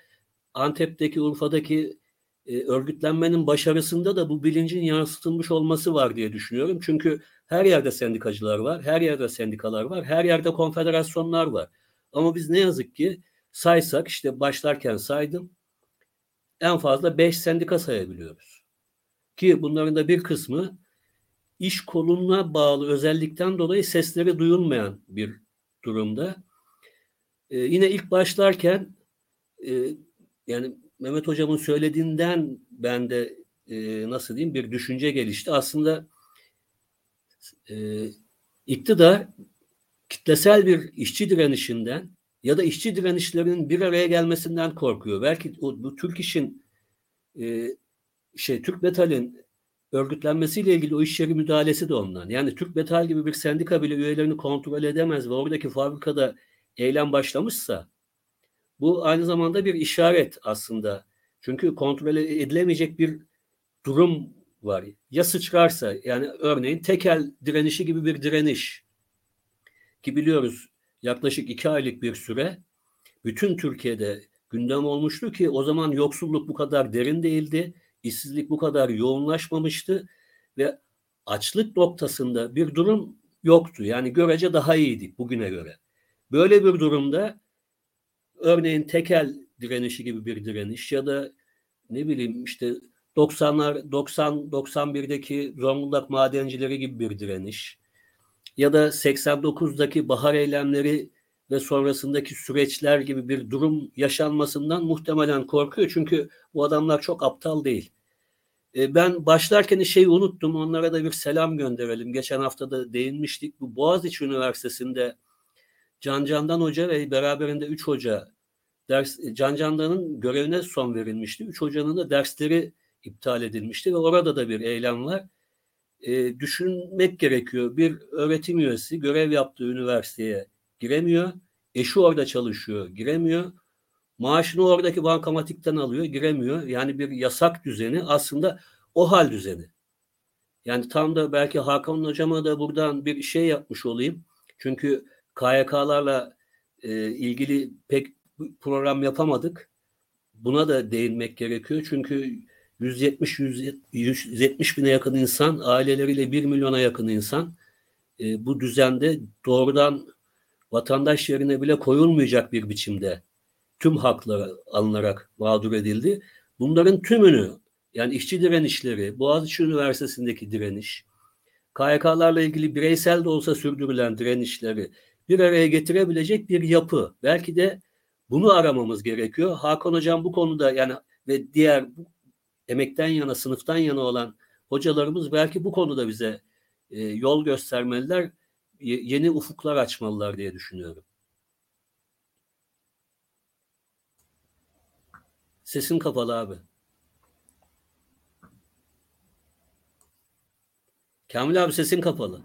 Antep'teki, Urfa'daki e, örgütlenmenin başarısında da bu bilincin yansıtılmış olması var diye düşünüyorum. Çünkü her yerde sendikacılar var, her yerde sendikalar var, her yerde konfederasyonlar var. Ama biz ne yazık ki saysak işte başlarken saydım en fazla 5 sendika sayabiliyoruz. Ki bunların da bir kısmı iş koluna bağlı özellikten dolayı sesleri duyulmayan bir durumda. Ee, yine ilk başlarken e, yani Mehmet Hocam'ın söylediğinden ben de e, nasıl diyeyim bir düşünce gelişti. Aslında e, iktidar kitlesel bir işçi direnişinden ya da işçi direnişlerinin bir araya gelmesinden korkuyor. Belki o, bu Türk işin e, şey Türk Metal'in örgütlenmesiyle ilgili o iş yeri müdahalesi de ondan. Yani Türk Metal gibi bir sendika bile üyelerini kontrol edemez ve oradaki fabrikada eylem başlamışsa bu aynı zamanda bir işaret aslında. Çünkü kontrol edilemeyecek bir durum var. Ya sıçrarsa yani örneğin tekel direnişi gibi bir direniş ki biliyoruz yaklaşık iki aylık bir süre bütün Türkiye'de gündem olmuştu ki o zaman yoksulluk bu kadar derin değildi, işsizlik bu kadar yoğunlaşmamıştı ve açlık noktasında bir durum yoktu. Yani görece daha iyiydik bugüne göre. Böyle bir durumda örneğin tekel direnişi gibi bir direniş ya da ne bileyim işte 90'lar 90 91'deki Zonguldak madencileri gibi bir direniş ya da 89'daki bahar eylemleri ve sonrasındaki süreçler gibi bir durum yaşanmasından muhtemelen korkuyor. Çünkü bu adamlar çok aptal değil. E, ben başlarken şeyi unuttum. Onlara da bir selam gönderelim. Geçen hafta da değinmiştik. Bu Boğaziçi Üniversitesi'nde Can Candan Hoca ve beraberinde üç hoca ders Can Candan'ın görevine son verilmişti. Üç hocanın da dersleri iptal edilmişti ve orada da bir eylem var. E, düşünmek gerekiyor. Bir öğretim üyesi görev yaptığı üniversiteye giremiyor. Eşi orada çalışıyor, giremiyor. Maaşını oradaki bankamatikten alıyor, giremiyor. Yani bir yasak düzeni aslında o hal düzeni. Yani tam da belki Hakan Hocam'a da buradan bir şey yapmış olayım. Çünkü KYK'larla e, ilgili pek program yapamadık. Buna da değinmek gerekiyor. Çünkü 170 170 bine yakın insan, aileleriyle 1 milyona yakın insan e, bu düzende doğrudan vatandaş yerine bile koyulmayacak bir biçimde tüm hakları alınarak mağdur edildi. Bunların tümünü yani işçi direnişleri, Boğaziçi Üniversitesi'ndeki direniş, KYK'larla ilgili bireysel de olsa sürdürülen direnişleri bir araya getirebilecek bir yapı. Belki de bunu aramamız gerekiyor. Hakan Hocam bu konuda yani ve diğer emekten yana, sınıftan yana olan hocalarımız belki bu konuda bize e, yol göstermeliler, yeni ufuklar açmalılar diye düşünüyorum. Sesin kapalı abi. Kamil abi sesin kapalı.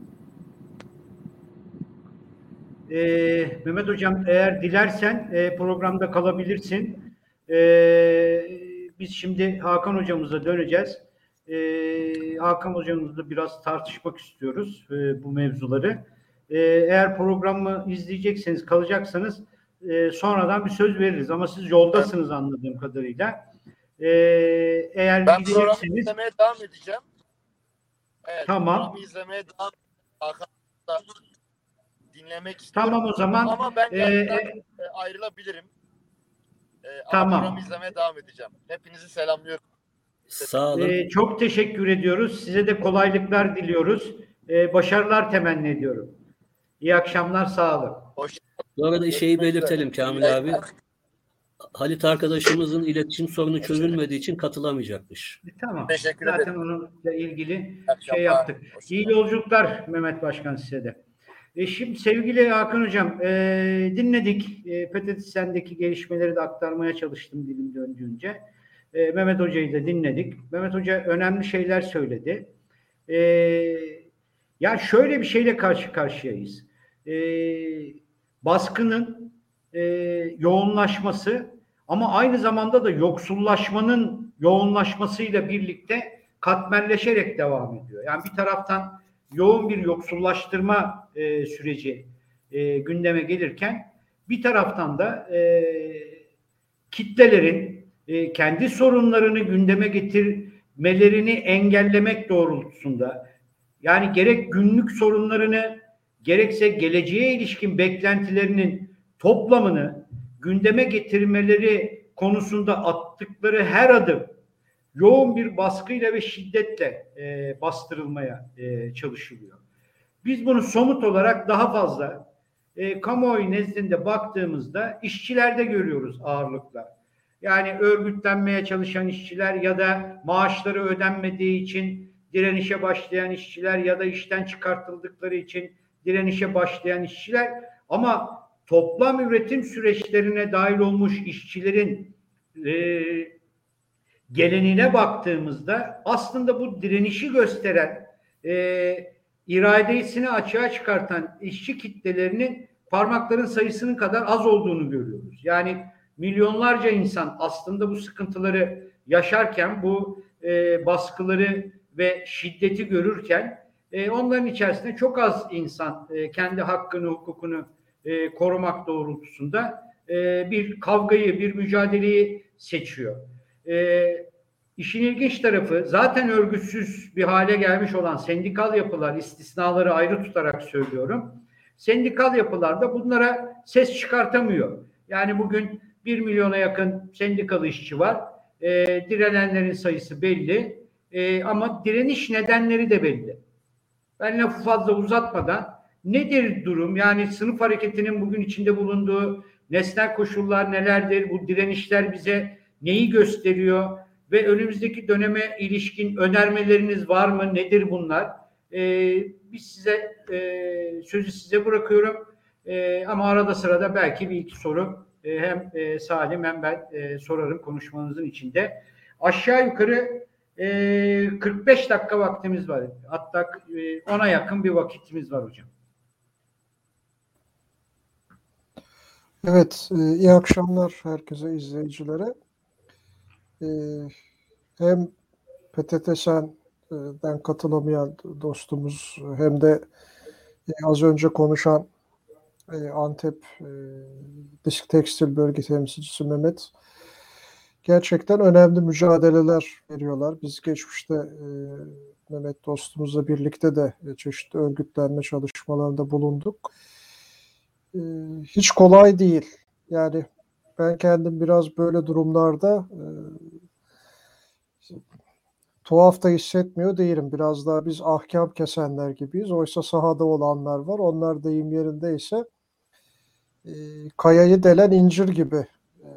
Ee, Mehmet Hocam eğer dilersen e, programda kalabilirsin. Ee, biz şimdi Hakan Hocamıza döneceğiz. Ee, Hakan Hocamızla biraz tartışmak istiyoruz e, bu mevzuları. Ee, eğer programı izleyecekseniz, kalacaksanız e, sonradan bir söz veririz. Ama siz yoldasınız anladığım kadarıyla. Ee, eğer ben gidecekseniz... izlemeye devam edeceğim. Evet, Tamam. İzlemeye devam Hakan'la dinlemek istiyorum. Tamam o zaman. Ama ben e, yayından, e, ayrılabilirim. E, ama Tamam. programı izlemeye devam edeceğim. Hepinizi selamlıyorum. Sağ olun. Ee, çok teşekkür ediyoruz. Size de kolaylıklar diliyoruz. Ee, başarılar temenni ediyorum. İyi akşamlar, sağ olun. Hoş Bu arada şeyi belirtelim Kamil abi. Halit arkadaşımızın iletişim sorunu çözülmediği için katılamayacakmış. E, Tamam. Teşekkür Zaten ederim. onunla ilgili akşamlar. şey yaptık. İyi yolculuklar Mehmet Başkan size de. E şimdi sevgili Hakan Hocam e, dinledik. E, PTT'sendeki gelişmeleri de aktarmaya çalıştım dilim döndüğünce. E, Mehmet Hoca'yı da dinledik. Mehmet Hoca önemli şeyler söyledi. E, ya şöyle bir şeyle karşı karşıyayız. E, baskının e, yoğunlaşması ama aynı zamanda da yoksullaşmanın yoğunlaşmasıyla birlikte katmerleşerek devam ediyor. Yani bir taraftan yoğun bir yoksullaştırma e, süreci e, gündeme gelirken bir taraftan da e, kitlelerin e, kendi sorunlarını gündeme getirmelerini engellemek doğrultusunda yani gerek günlük sorunlarını gerekse geleceğe ilişkin beklentilerinin toplamını gündeme getirmeleri konusunda attıkları her adım yoğun bir baskıyla ve şiddetle e, bastırılmaya e, çalışılıyor. Biz bunu somut olarak daha fazla e, kamuoyu nezdinde baktığımızda işçilerde görüyoruz ağırlıkla. Yani örgütlenmeye çalışan işçiler ya da maaşları ödenmediği için direnişe başlayan işçiler ya da işten çıkartıldıkları için direnişe başlayan işçiler ama toplam üretim süreçlerine dahil olmuş işçilerin e, gelenine baktığımızda aslında bu direnişi gösteren e, iradesini açığa çıkartan işçi kitlelerinin parmakların sayısının kadar az olduğunu görüyoruz. Yani milyonlarca insan aslında bu sıkıntıları yaşarken bu e, baskıları ve şiddeti görürken e, onların içerisinde çok az insan e, kendi hakkını hukukunu e, korumak doğrultusunda e, bir kavgayı bir mücadeleyi seçiyor. E, işin ilginç tarafı zaten örgütsüz bir hale gelmiş olan sendikal yapılar istisnaları ayrı tutarak söylüyorum. Sendikal yapılarda bunlara ses çıkartamıyor. Yani bugün bir milyona yakın sendikalı işçi var. E, direnenlerin sayısı belli. E, ama direniş nedenleri de belli. Ben lafı fazla uzatmadan nedir durum? Yani sınıf hareketinin bugün içinde bulunduğu nesnel koşullar nelerdir? Bu direnişler bize neyi gösteriyor? Ve önümüzdeki döneme ilişkin önermeleriniz var mı? Nedir bunlar? Ee, biz size e, sözü size bırakıyorum. E, ama arada sırada belki bir iki soru e, hem e, Salim hem ben e, sorarım konuşmanızın içinde. Aşağı yukarı e, 45 dakika vaktimiz var. Hatta e, ona yakın bir vakitimiz var hocam. Evet, e, iyi akşamlar herkese izleyicilere. E, hem PTT Sen'den katılamayan dostumuz hem de e, az önce konuşan Antep Disk Tekstil Bölge Temsilcisi Mehmet gerçekten önemli mücadeleler veriyorlar. Biz geçmişte Mehmet dostumuzla birlikte de çeşitli örgütlenme çalışmalarında bulunduk hiç kolay değil. Yani ben kendim biraz böyle durumlarda e, tuhaf da hissetmiyor değilim. Biraz daha biz ahkam kesenler gibiyiz. Oysa sahada olanlar var. Onlar deyim yerindeyse e, kayayı delen incir gibi e,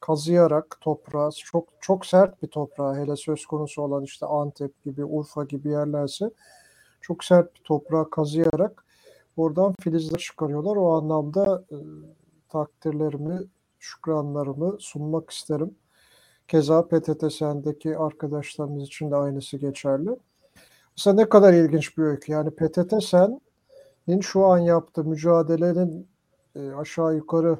kazıyarak toprağı çok çok sert bir toprağı hele söz konusu olan işte Antep gibi Urfa gibi yerlerse çok sert bir toprağı kazıyarak Oradan filizler çıkarıyorlar. O anlamda e, takdirlerimi, şükranlarımı sunmak isterim. Keza PTT arkadaşlarımız için de aynısı geçerli. Mesela ne kadar ilginç bir öykü. Yani PTT Sen'in şu an yaptığı mücadelenin e, aşağı yukarı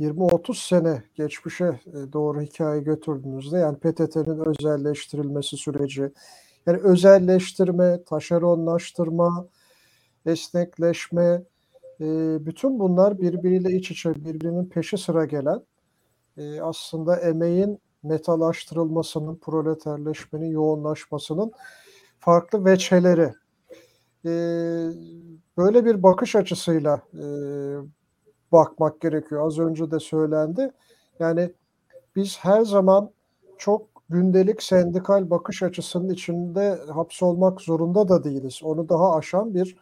20-30 sene geçmişe e, doğru hikaye götürdüğünüzde yani PTT'nin özelleştirilmesi süreci, yani özelleştirme, taşeronlaştırma, esnekleşme, e, bütün bunlar birbiriyle iç içe, birbirinin peşi sıra gelen e, aslında emeğin metalaştırılmasının, proleterleşmenin, yoğunlaşmasının farklı veçeleri. E, böyle bir bakış açısıyla e, bakmak gerekiyor. Az önce de söylendi. Yani biz her zaman çok gündelik sendikal bakış açısının içinde hapsolmak zorunda da değiliz. Onu daha aşan bir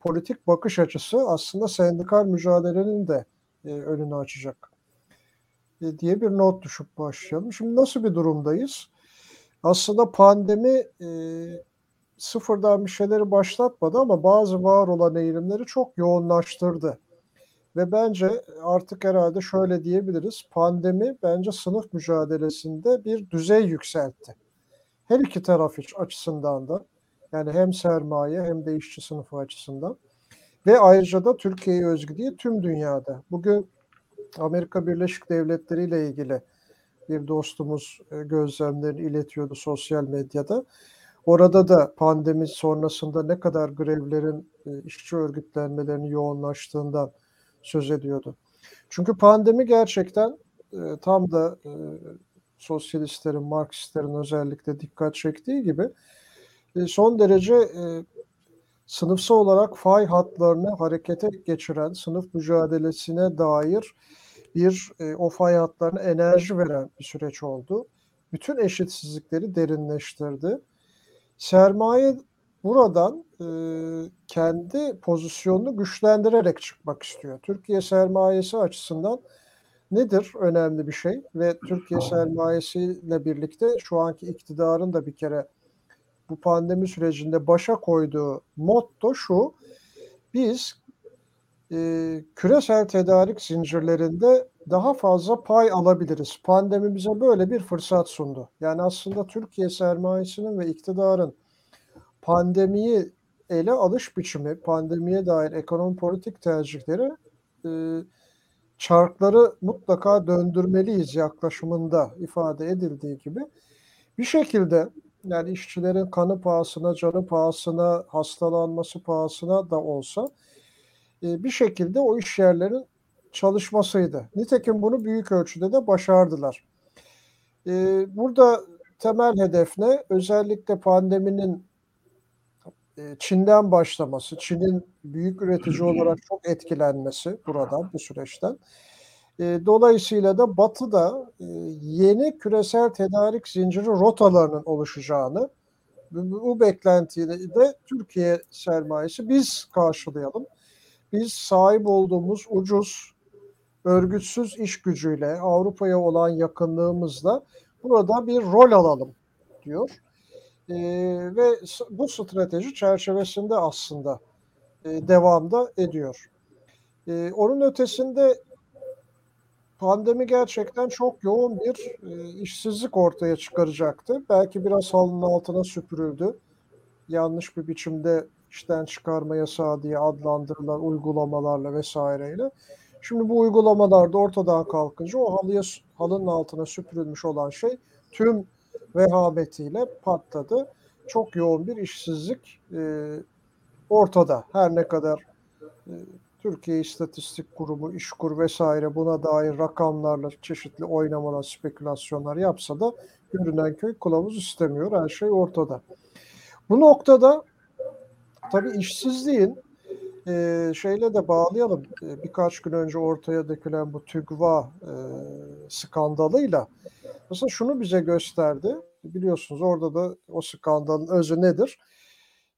politik bakış açısı aslında sendikal mücadelenin de e, önünü açacak e, diye bir not düşüp başlayalım. Şimdi nasıl bir durumdayız? Aslında pandemi e, sıfırdan bir şeyleri başlatmadı ama bazı var olan eğilimleri çok yoğunlaştırdı. Ve bence artık herhalde şöyle diyebiliriz. Pandemi bence sınıf mücadelesinde bir düzey yükseltti. Her iki taraf açısından da yani hem sermaye hem de işçi sınıfı açısından. Ve ayrıca da Türkiye'ye özgü değil tüm dünyada. Bugün Amerika Birleşik Devletleri ile ilgili bir dostumuz e, gözlemlerini iletiyordu sosyal medyada. Orada da pandemi sonrasında ne kadar grevlerin, e, işçi örgütlenmelerinin yoğunlaştığından söz ediyordu. Çünkü pandemi gerçekten e, tam da sosyalistlerin, Marksistlerin özellikle dikkat çektiği gibi son derece e, sınıfsal olarak fay hatlarını harekete geçiren, sınıf mücadelesine dair bir e, o fay hatlarına enerji veren bir süreç oldu. Bütün eşitsizlikleri derinleştirdi. Sermaye buradan e, kendi pozisyonunu güçlendirerek çıkmak istiyor. Türkiye sermayesi açısından nedir önemli bir şey ve Türkiye sermayesiyle birlikte şu anki iktidarın da bir kere bu pandemi sürecinde başa koyduğu motto şu. Biz e, küresel tedarik zincirlerinde daha fazla pay alabiliriz. Pandemi bize böyle bir fırsat sundu. Yani aslında Türkiye sermayesinin ve iktidarın pandemiyi ele alış biçimi, pandemiye dair ekonomi politik tercihleri e, çarkları mutlaka döndürmeliyiz yaklaşımında ifade edildiği gibi bir şekilde yani işçilerin kanı pahasına, canı pahasına, hastalanması pahasına da olsa e, bir şekilde o iş yerlerin çalışmasıydı. Nitekim bunu büyük ölçüde de başardılar. E, burada temel hedef ne? Özellikle pandeminin e, Çin'den başlaması, Çin'in büyük üretici olarak çok etkilenmesi buradan, bu süreçten. E, dolayısıyla da Batı'da e, yeni küresel tedarik zinciri rotalarının oluşacağını, bu, beklentiyi de Türkiye sermayesi biz karşılayalım. Biz sahip olduğumuz ucuz, örgütsüz iş gücüyle, Avrupa'ya olan yakınlığımızla burada bir rol alalım diyor. E, ve bu strateji çerçevesinde aslında e, devamda ediyor. E, onun ötesinde pandemi gerçekten çok yoğun bir e, işsizlik ortaya çıkaracaktı. Belki biraz halının altına süpürüldü. Yanlış bir biçimde işten çıkarma yasağı diye adlandırılan uygulamalarla vesaireyle. Şimdi bu uygulamalar da ortadan kalkınca o halıya, halının altına süpürülmüş olan şey tüm vehametiyle patladı. Çok yoğun bir işsizlik e, ortada. Her ne kadar e, Türkiye İstatistik Kurumu, İşkur vesaire buna dair rakamlarla çeşitli oynamalar, spekülasyonlar yapsa da görünen köy kılavuz istemiyor. Her şey ortada. Bu noktada tabii işsizliğin e, şeyle de bağlayalım. E, birkaç gün önce ortaya dökülen bu TÜGVA e, skandalıyla aslında şunu bize gösterdi. Biliyorsunuz orada da o skandalın özü nedir?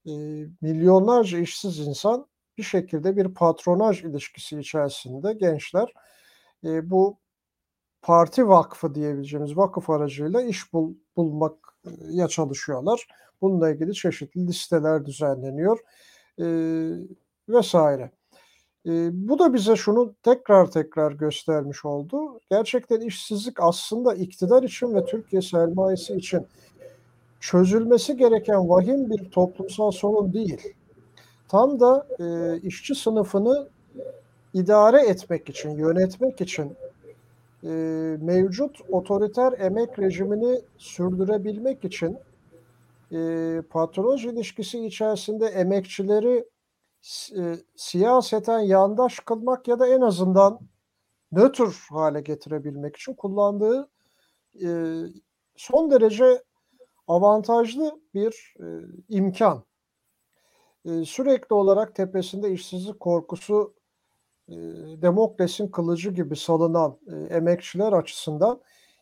E, milyonlarca işsiz insan bir şekilde bir patronaj ilişkisi içerisinde gençler e, bu parti vakfı diyebileceğimiz vakıf aracıyla iş bul, bulmaya çalışıyorlar. Bununla ilgili çeşitli listeler düzenleniyor e, vesaire. E, bu da bize şunu tekrar tekrar göstermiş oldu. Gerçekten işsizlik aslında iktidar için ve Türkiye sermayesi için çözülmesi gereken vahim bir toplumsal sorun değil tam da e, işçi sınıfını idare etmek için, yönetmek için e, mevcut otoriter emek rejimini sürdürebilmek için e, patronaj ilişkisi içerisinde emekçileri e, siyaseten yandaş kılmak ya da en azından nötr hale getirebilmek için kullandığı e, son derece avantajlı bir e, imkan sürekli olarak tepesinde işsizlik korkusu Demokles'in kılıcı gibi salınan emekçiler açısından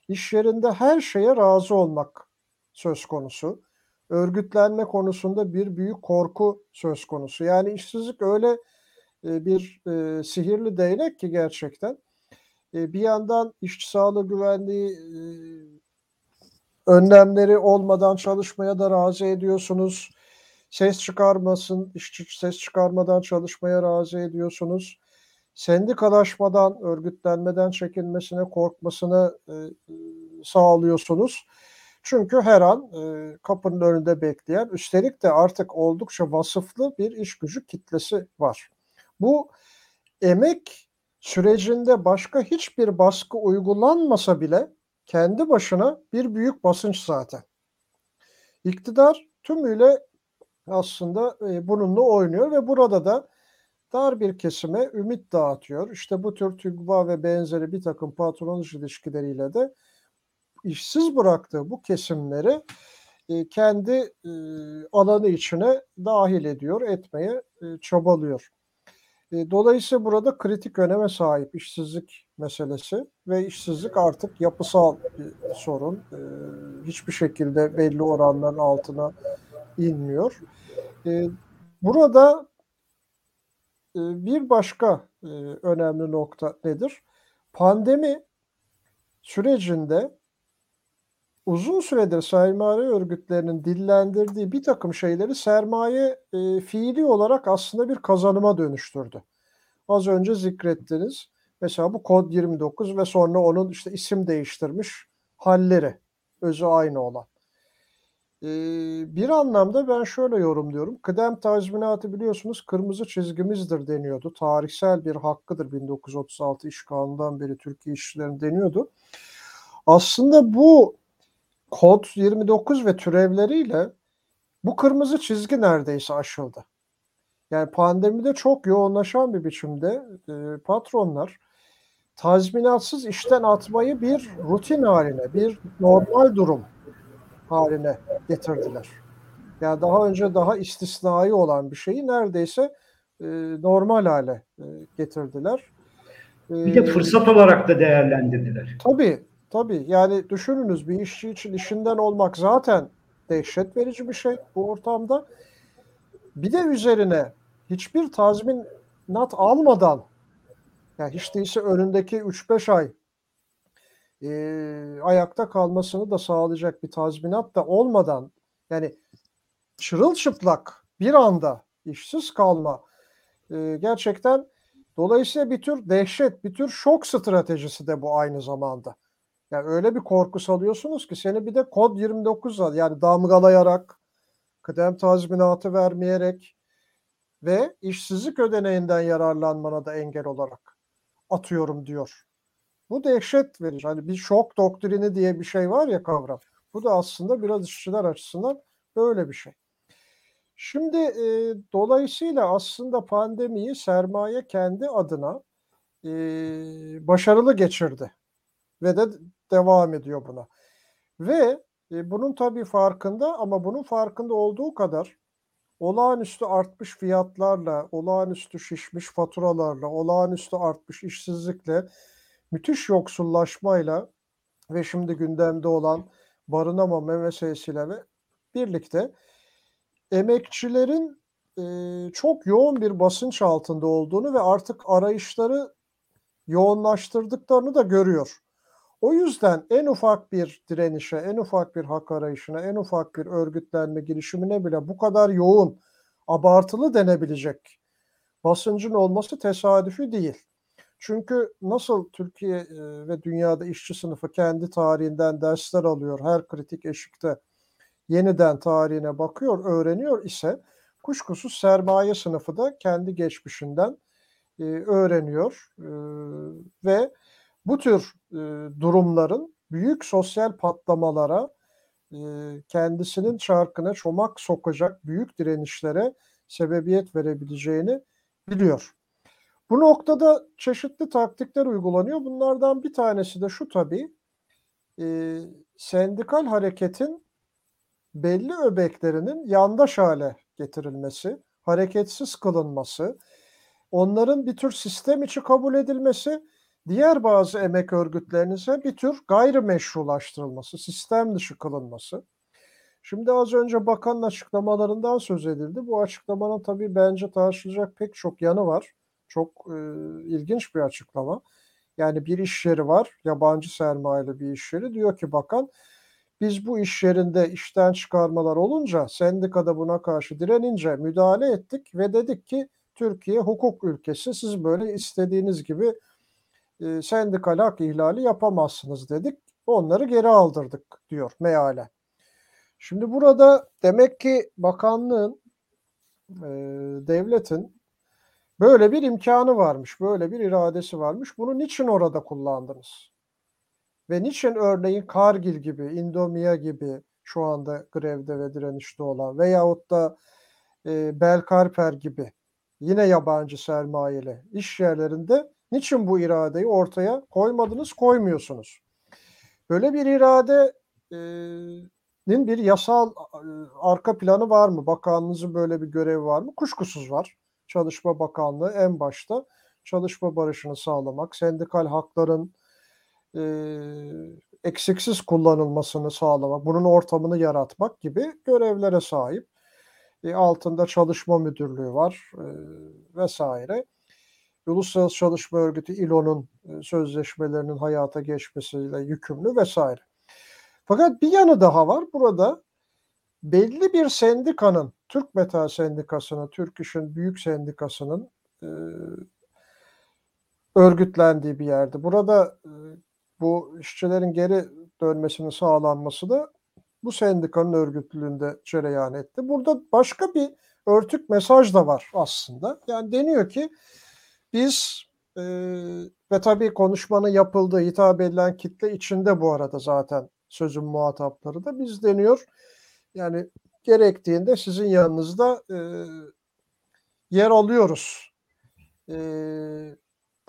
iş yerinde her şeye razı olmak söz konusu. Örgütlenme konusunda bir büyük korku söz konusu. Yani işsizlik öyle bir sihirli değnek ki gerçekten. bir yandan işçi sağlığı güvenliği önlemleri olmadan çalışmaya da razı ediyorsunuz ses çıkarmasın, işçi ses çıkarmadan çalışmaya razı ediyorsunuz. Sendikalaşmadan, örgütlenmeden çekilmesine, korkmasını e, sağlıyorsunuz. Çünkü her an e, kapının önünde bekleyen, üstelik de artık oldukça vasıflı bir iş gücü kitlesi var. Bu emek sürecinde başka hiçbir baskı uygulanmasa bile kendi başına bir büyük basınç zaten. İktidar tümüyle aslında e, bununla oynuyor ve burada da dar bir kesime ümit dağıtıyor. İşte bu tür TÜGVA ve benzeri bir takım patronaj ilişkileriyle de işsiz bıraktığı bu kesimleri e, kendi e, alanı içine dahil ediyor, etmeye e, çabalıyor. E, dolayısıyla burada kritik öneme sahip işsizlik meselesi ve işsizlik artık yapısal bir sorun. E, hiçbir şekilde belli oranların altına inmiyor. E, burada e, bir başka e, önemli nokta nedir? Pandemi sürecinde uzun süredir sermaye örgütlerinin dillendirdiği bir takım şeyleri sermaye e, fiili olarak aslında bir kazanıma dönüştürdü. az önce zikrettiniz. Mesela bu kod 29 ve sonra onun işte isim değiştirmiş halleri, özü aynı olan. Bir anlamda ben şöyle yorumluyorum. Kıdem tazminatı biliyorsunuz kırmızı çizgimizdir deniyordu. Tarihsel bir hakkıdır 1936 iş beri Türkiye işçilerin deniyordu. Aslında bu kod 29 ve türevleriyle bu kırmızı çizgi neredeyse aşıldı. Yani pandemide çok yoğunlaşan bir biçimde e, patronlar tazminatsız işten atmayı bir rutin haline, bir normal durum haline getirdiler. Yani daha önce daha istisnai olan bir şeyi neredeyse e, normal hale e, getirdiler. E, Bir de fırsat olarak da değerlendirdiler. Tabii, tabii. Yani düşününüz bir işçi için işinden olmak zaten dehşet verici bir şey bu ortamda. Bir de üzerine hiçbir tazminat almadan yani hiç değilse önündeki 3-5 ay e, ayakta kalmasını da sağlayacak bir tazminat da olmadan yani çırılçıplak bir anda işsiz kalma e, gerçekten dolayısıyla bir tür dehşet, bir tür şok stratejisi de bu aynı zamanda. Yani öyle bir korku salıyorsunuz ki seni bir de kod 29 al yani damgalayarak, kıdem tazminatı vermeyerek ve işsizlik ödeneğinden yararlanmana da engel olarak atıyorum diyor. Bu dehşet verici. Hani bir şok doktrini diye bir şey var ya kavram. Bu da aslında biraz işçiler açısından böyle bir şey. Şimdi e, dolayısıyla aslında pandemiyi sermaye kendi adına e, başarılı geçirdi ve de devam ediyor buna. Ve e, bunun tabii farkında ama bunun farkında olduğu kadar olağanüstü artmış fiyatlarla, olağanüstü şişmiş faturalarla, olağanüstü artmış işsizlikle, müthiş yoksullaşmayla ve şimdi gündemde olan barınamama meselesiyle ve birlikte emekçilerin e, çok yoğun bir basınç altında olduğunu ve artık arayışları yoğunlaştırdıklarını da görüyor. O yüzden en ufak bir direnişe, en ufak bir hak arayışına, en ufak bir örgütlenme girişimine bile bu kadar yoğun, abartılı denebilecek basıncın olması tesadüfi değil. Çünkü nasıl Türkiye ve dünyada işçi sınıfı kendi tarihinden dersler alıyor, her kritik eşikte yeniden tarihine bakıyor, öğreniyor ise kuşkusuz sermaye sınıfı da kendi geçmişinden öğreniyor ve bu tür durumların büyük sosyal patlamalara, kendisinin çarkına çomak sokacak büyük direnişlere sebebiyet verebileceğini biliyor. Bu noktada çeşitli taktikler uygulanıyor. Bunlardan bir tanesi de şu tabii, e, sendikal hareketin belli öbeklerinin yandaş hale getirilmesi, hareketsiz kılınması, onların bir tür sistem içi kabul edilmesi, diğer bazı emek örgütlerinin ise bir tür gayrimeşrulaştırılması, sistem dışı kılınması. Şimdi az önce bakanın açıklamalarından söz edildi. Bu açıklamanın tabii bence tartışılacak pek çok yanı var. Çok e, ilginç bir açıklama. Yani bir iş yeri var, yabancı sermayeli bir iş yeri. Diyor ki bakan, biz bu iş yerinde işten çıkarmalar olunca, sendikada buna karşı direnince müdahale ettik ve dedik ki Türkiye hukuk ülkesi, siz böyle istediğiniz gibi e, sendikal hak ihlali yapamazsınız dedik. Onları geri aldırdık diyor meale. Şimdi burada demek ki bakanlığın, e, devletin böyle bir imkanı varmış, böyle bir iradesi varmış. Bunu niçin orada kullandınız? Ve niçin örneğin Kargil gibi, Indomia gibi şu anda grevde ve direnişte olan veyahut da e, Belkarper gibi yine yabancı sermayeli iş yerlerinde niçin bu iradeyi ortaya koymadınız, koymuyorsunuz? Böyle bir iradenin bir yasal arka planı var mı? Bakanlığınızın böyle bir görevi var mı? Kuşkusuz var. Çalışma Bakanlığı en başta çalışma barışını sağlamak, sendikal hakların e, eksiksiz kullanılmasını sağlamak, bunun ortamını yaratmak gibi görevlere sahip. E, altında çalışma müdürlüğü var e, vesaire. Uluslararası Çalışma Örgütü ILO'nun e, sözleşmelerinin hayata geçmesiyle yükümlü vesaire. Fakat bir yanı daha var. Burada belli bir sendikanın, Türk Metal Sendikası'nın, Türk İş'in büyük sendikasının e, örgütlendiği bir yerdi. Burada e, bu işçilerin geri dönmesinin sağlanması da bu sendikanın örgütlülüğünde cereyan etti. Burada başka bir örtük mesaj da var aslında. Yani deniyor ki biz e, ve tabii konuşmanın yapıldığı, hitap edilen kitle içinde bu arada zaten sözün muhatapları da biz deniyor. Yani gerektiğinde sizin yanınızda e, yer alıyoruz. E,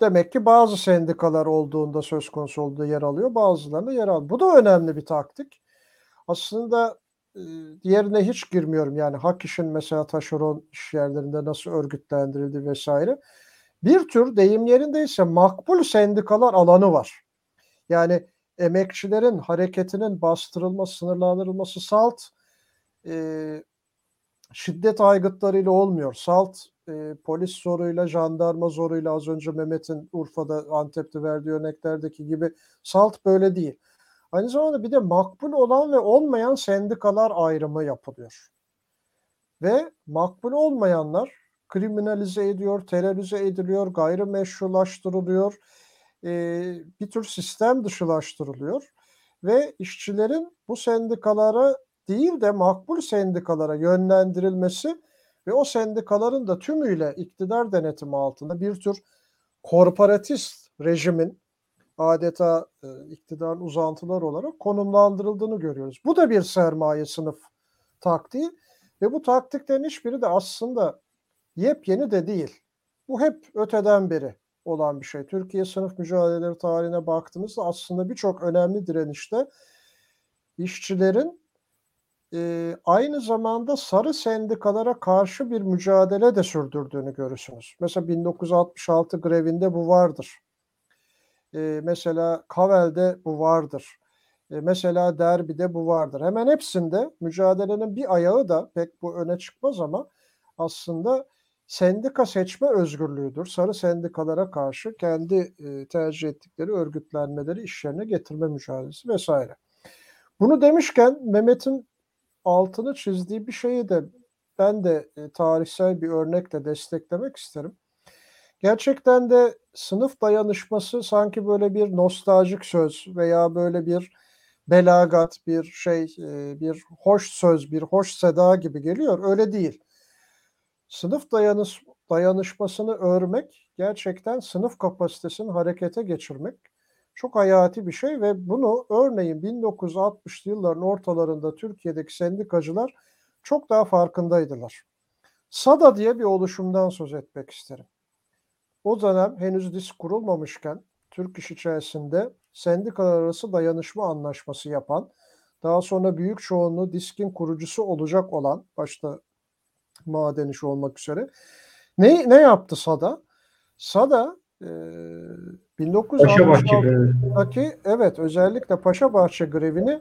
demek ki bazı sendikalar olduğunda söz konusu olduğu yer alıyor, bazılarında yer alıyor. Bu da önemli bir taktik. Aslında e, diğerine hiç girmiyorum. Yani hak işin mesela taşeron iş yerlerinde nasıl örgütlendirildi vesaire. Bir tür deyim yerindeyse makbul sendikalar alanı var. Yani emekçilerin hareketinin bastırılması, sınırlandırılması salt e, şiddet aygıtlarıyla olmuyor. Salt e, polis zoruyla, jandarma zoruyla az önce Mehmet'in Urfa'da, Antep'te verdiği örneklerdeki gibi salt böyle değil. Aynı zamanda bir de makbul olan ve olmayan sendikalar ayrımı yapılıyor. Ve makbul olmayanlar kriminalize ediyor, terörize ediliyor, gayrimeşrulaştırılıyor, e, bir tür sistem dışılaştırılıyor ve işçilerin bu sendikalara değil de makbul sendikalara yönlendirilmesi ve o sendikaların da tümüyle iktidar denetimi altında bir tür korporatist rejimin adeta e, iktidarın uzantıları olarak konumlandırıldığını görüyoruz. Bu da bir sermaye sınıf taktiği ve bu taktiklerin hiçbiri de aslında yepyeni de değil. Bu hep öteden beri olan bir şey. Türkiye sınıf mücadeleleri tarihine baktığımızda aslında birçok önemli direnişte işçilerin e, aynı zamanda sarı sendikalara karşı bir mücadele de sürdürdüğünü görürsünüz. Mesela 1966 grevinde bu vardır. E, mesela Kavel'de bu vardır. E, mesela Derbi'de bu vardır. Hemen hepsinde mücadelenin bir ayağı da pek bu öne çıkmaz ama aslında sendika seçme özgürlüğüdür. Sarı sendikalara karşı kendi e, tercih ettikleri örgütlenmeleri iş yerine getirme mücadelesi vesaire. Bunu demişken Mehmet'in altını çizdiği bir şeyi de ben de e, tarihsel bir örnekle desteklemek isterim. Gerçekten de sınıf dayanışması sanki böyle bir nostaljik söz veya böyle bir belagat, bir şey, e, bir hoş söz, bir hoş seda gibi geliyor. Öyle değil. Sınıf dayanış, dayanışmasını örmek, gerçekten sınıf kapasitesini harekete geçirmek çok hayati bir şey ve bunu örneğin 1960'lı yılların ortalarında Türkiye'deki sendikacılar çok daha farkındaydılar. SADA diye bir oluşumdan söz etmek isterim. O dönem henüz disk kurulmamışken Türk iş içerisinde sendikalar arası dayanışma anlaşması yapan, daha sonra büyük çoğunluğu diskin kurucusu olacak olan, başta maden işi olmak üzere. Ne, ne yaptı SADA? SADA e, 1966'daki evet özellikle Paşabahçe grevini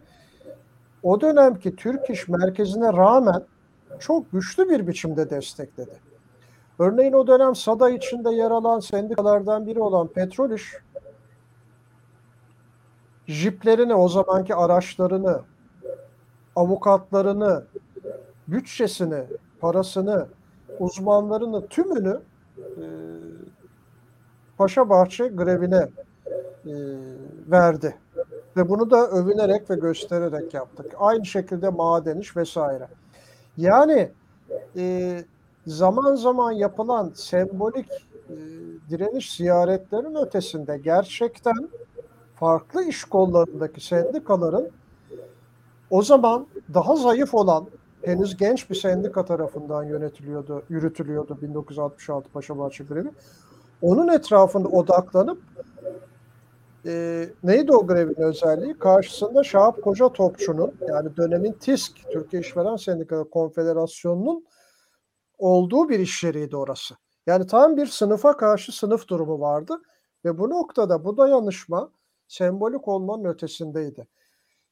o dönemki Türk İş Merkezi'ne rağmen çok güçlü bir biçimde destekledi. Örneğin o dönem SADA içinde yer alan sendikalardan biri olan Petrol İş, jiplerini, o zamanki araçlarını, avukatlarını, bütçesini, parasını, uzmanlarını tümünü e, Paşabahçe grevine e, verdi. Ve bunu da övünerek ve göstererek yaptık. Aynı şekilde maden iş vesaire. Yani e, zaman zaman yapılan sembolik e, direniş ziyaretlerin ötesinde gerçekten farklı iş kollarındaki sendikaların o zaman daha zayıf olan henüz genç bir sendika tarafından yönetiliyordu, yürütülüyordu 1966 Paşabahçe grevi. Onun etrafında odaklanıp e, neydi o grevin özelliği? Karşısında Şahap Koca Topçu'nun yani dönemin TİSK, Türkiye İşveren Sendikaları Konfederasyonu'nun olduğu bir iş yeriydi orası. Yani tam bir sınıfa karşı sınıf durumu vardı ve bu noktada bu dayanışma sembolik olmanın ötesindeydi.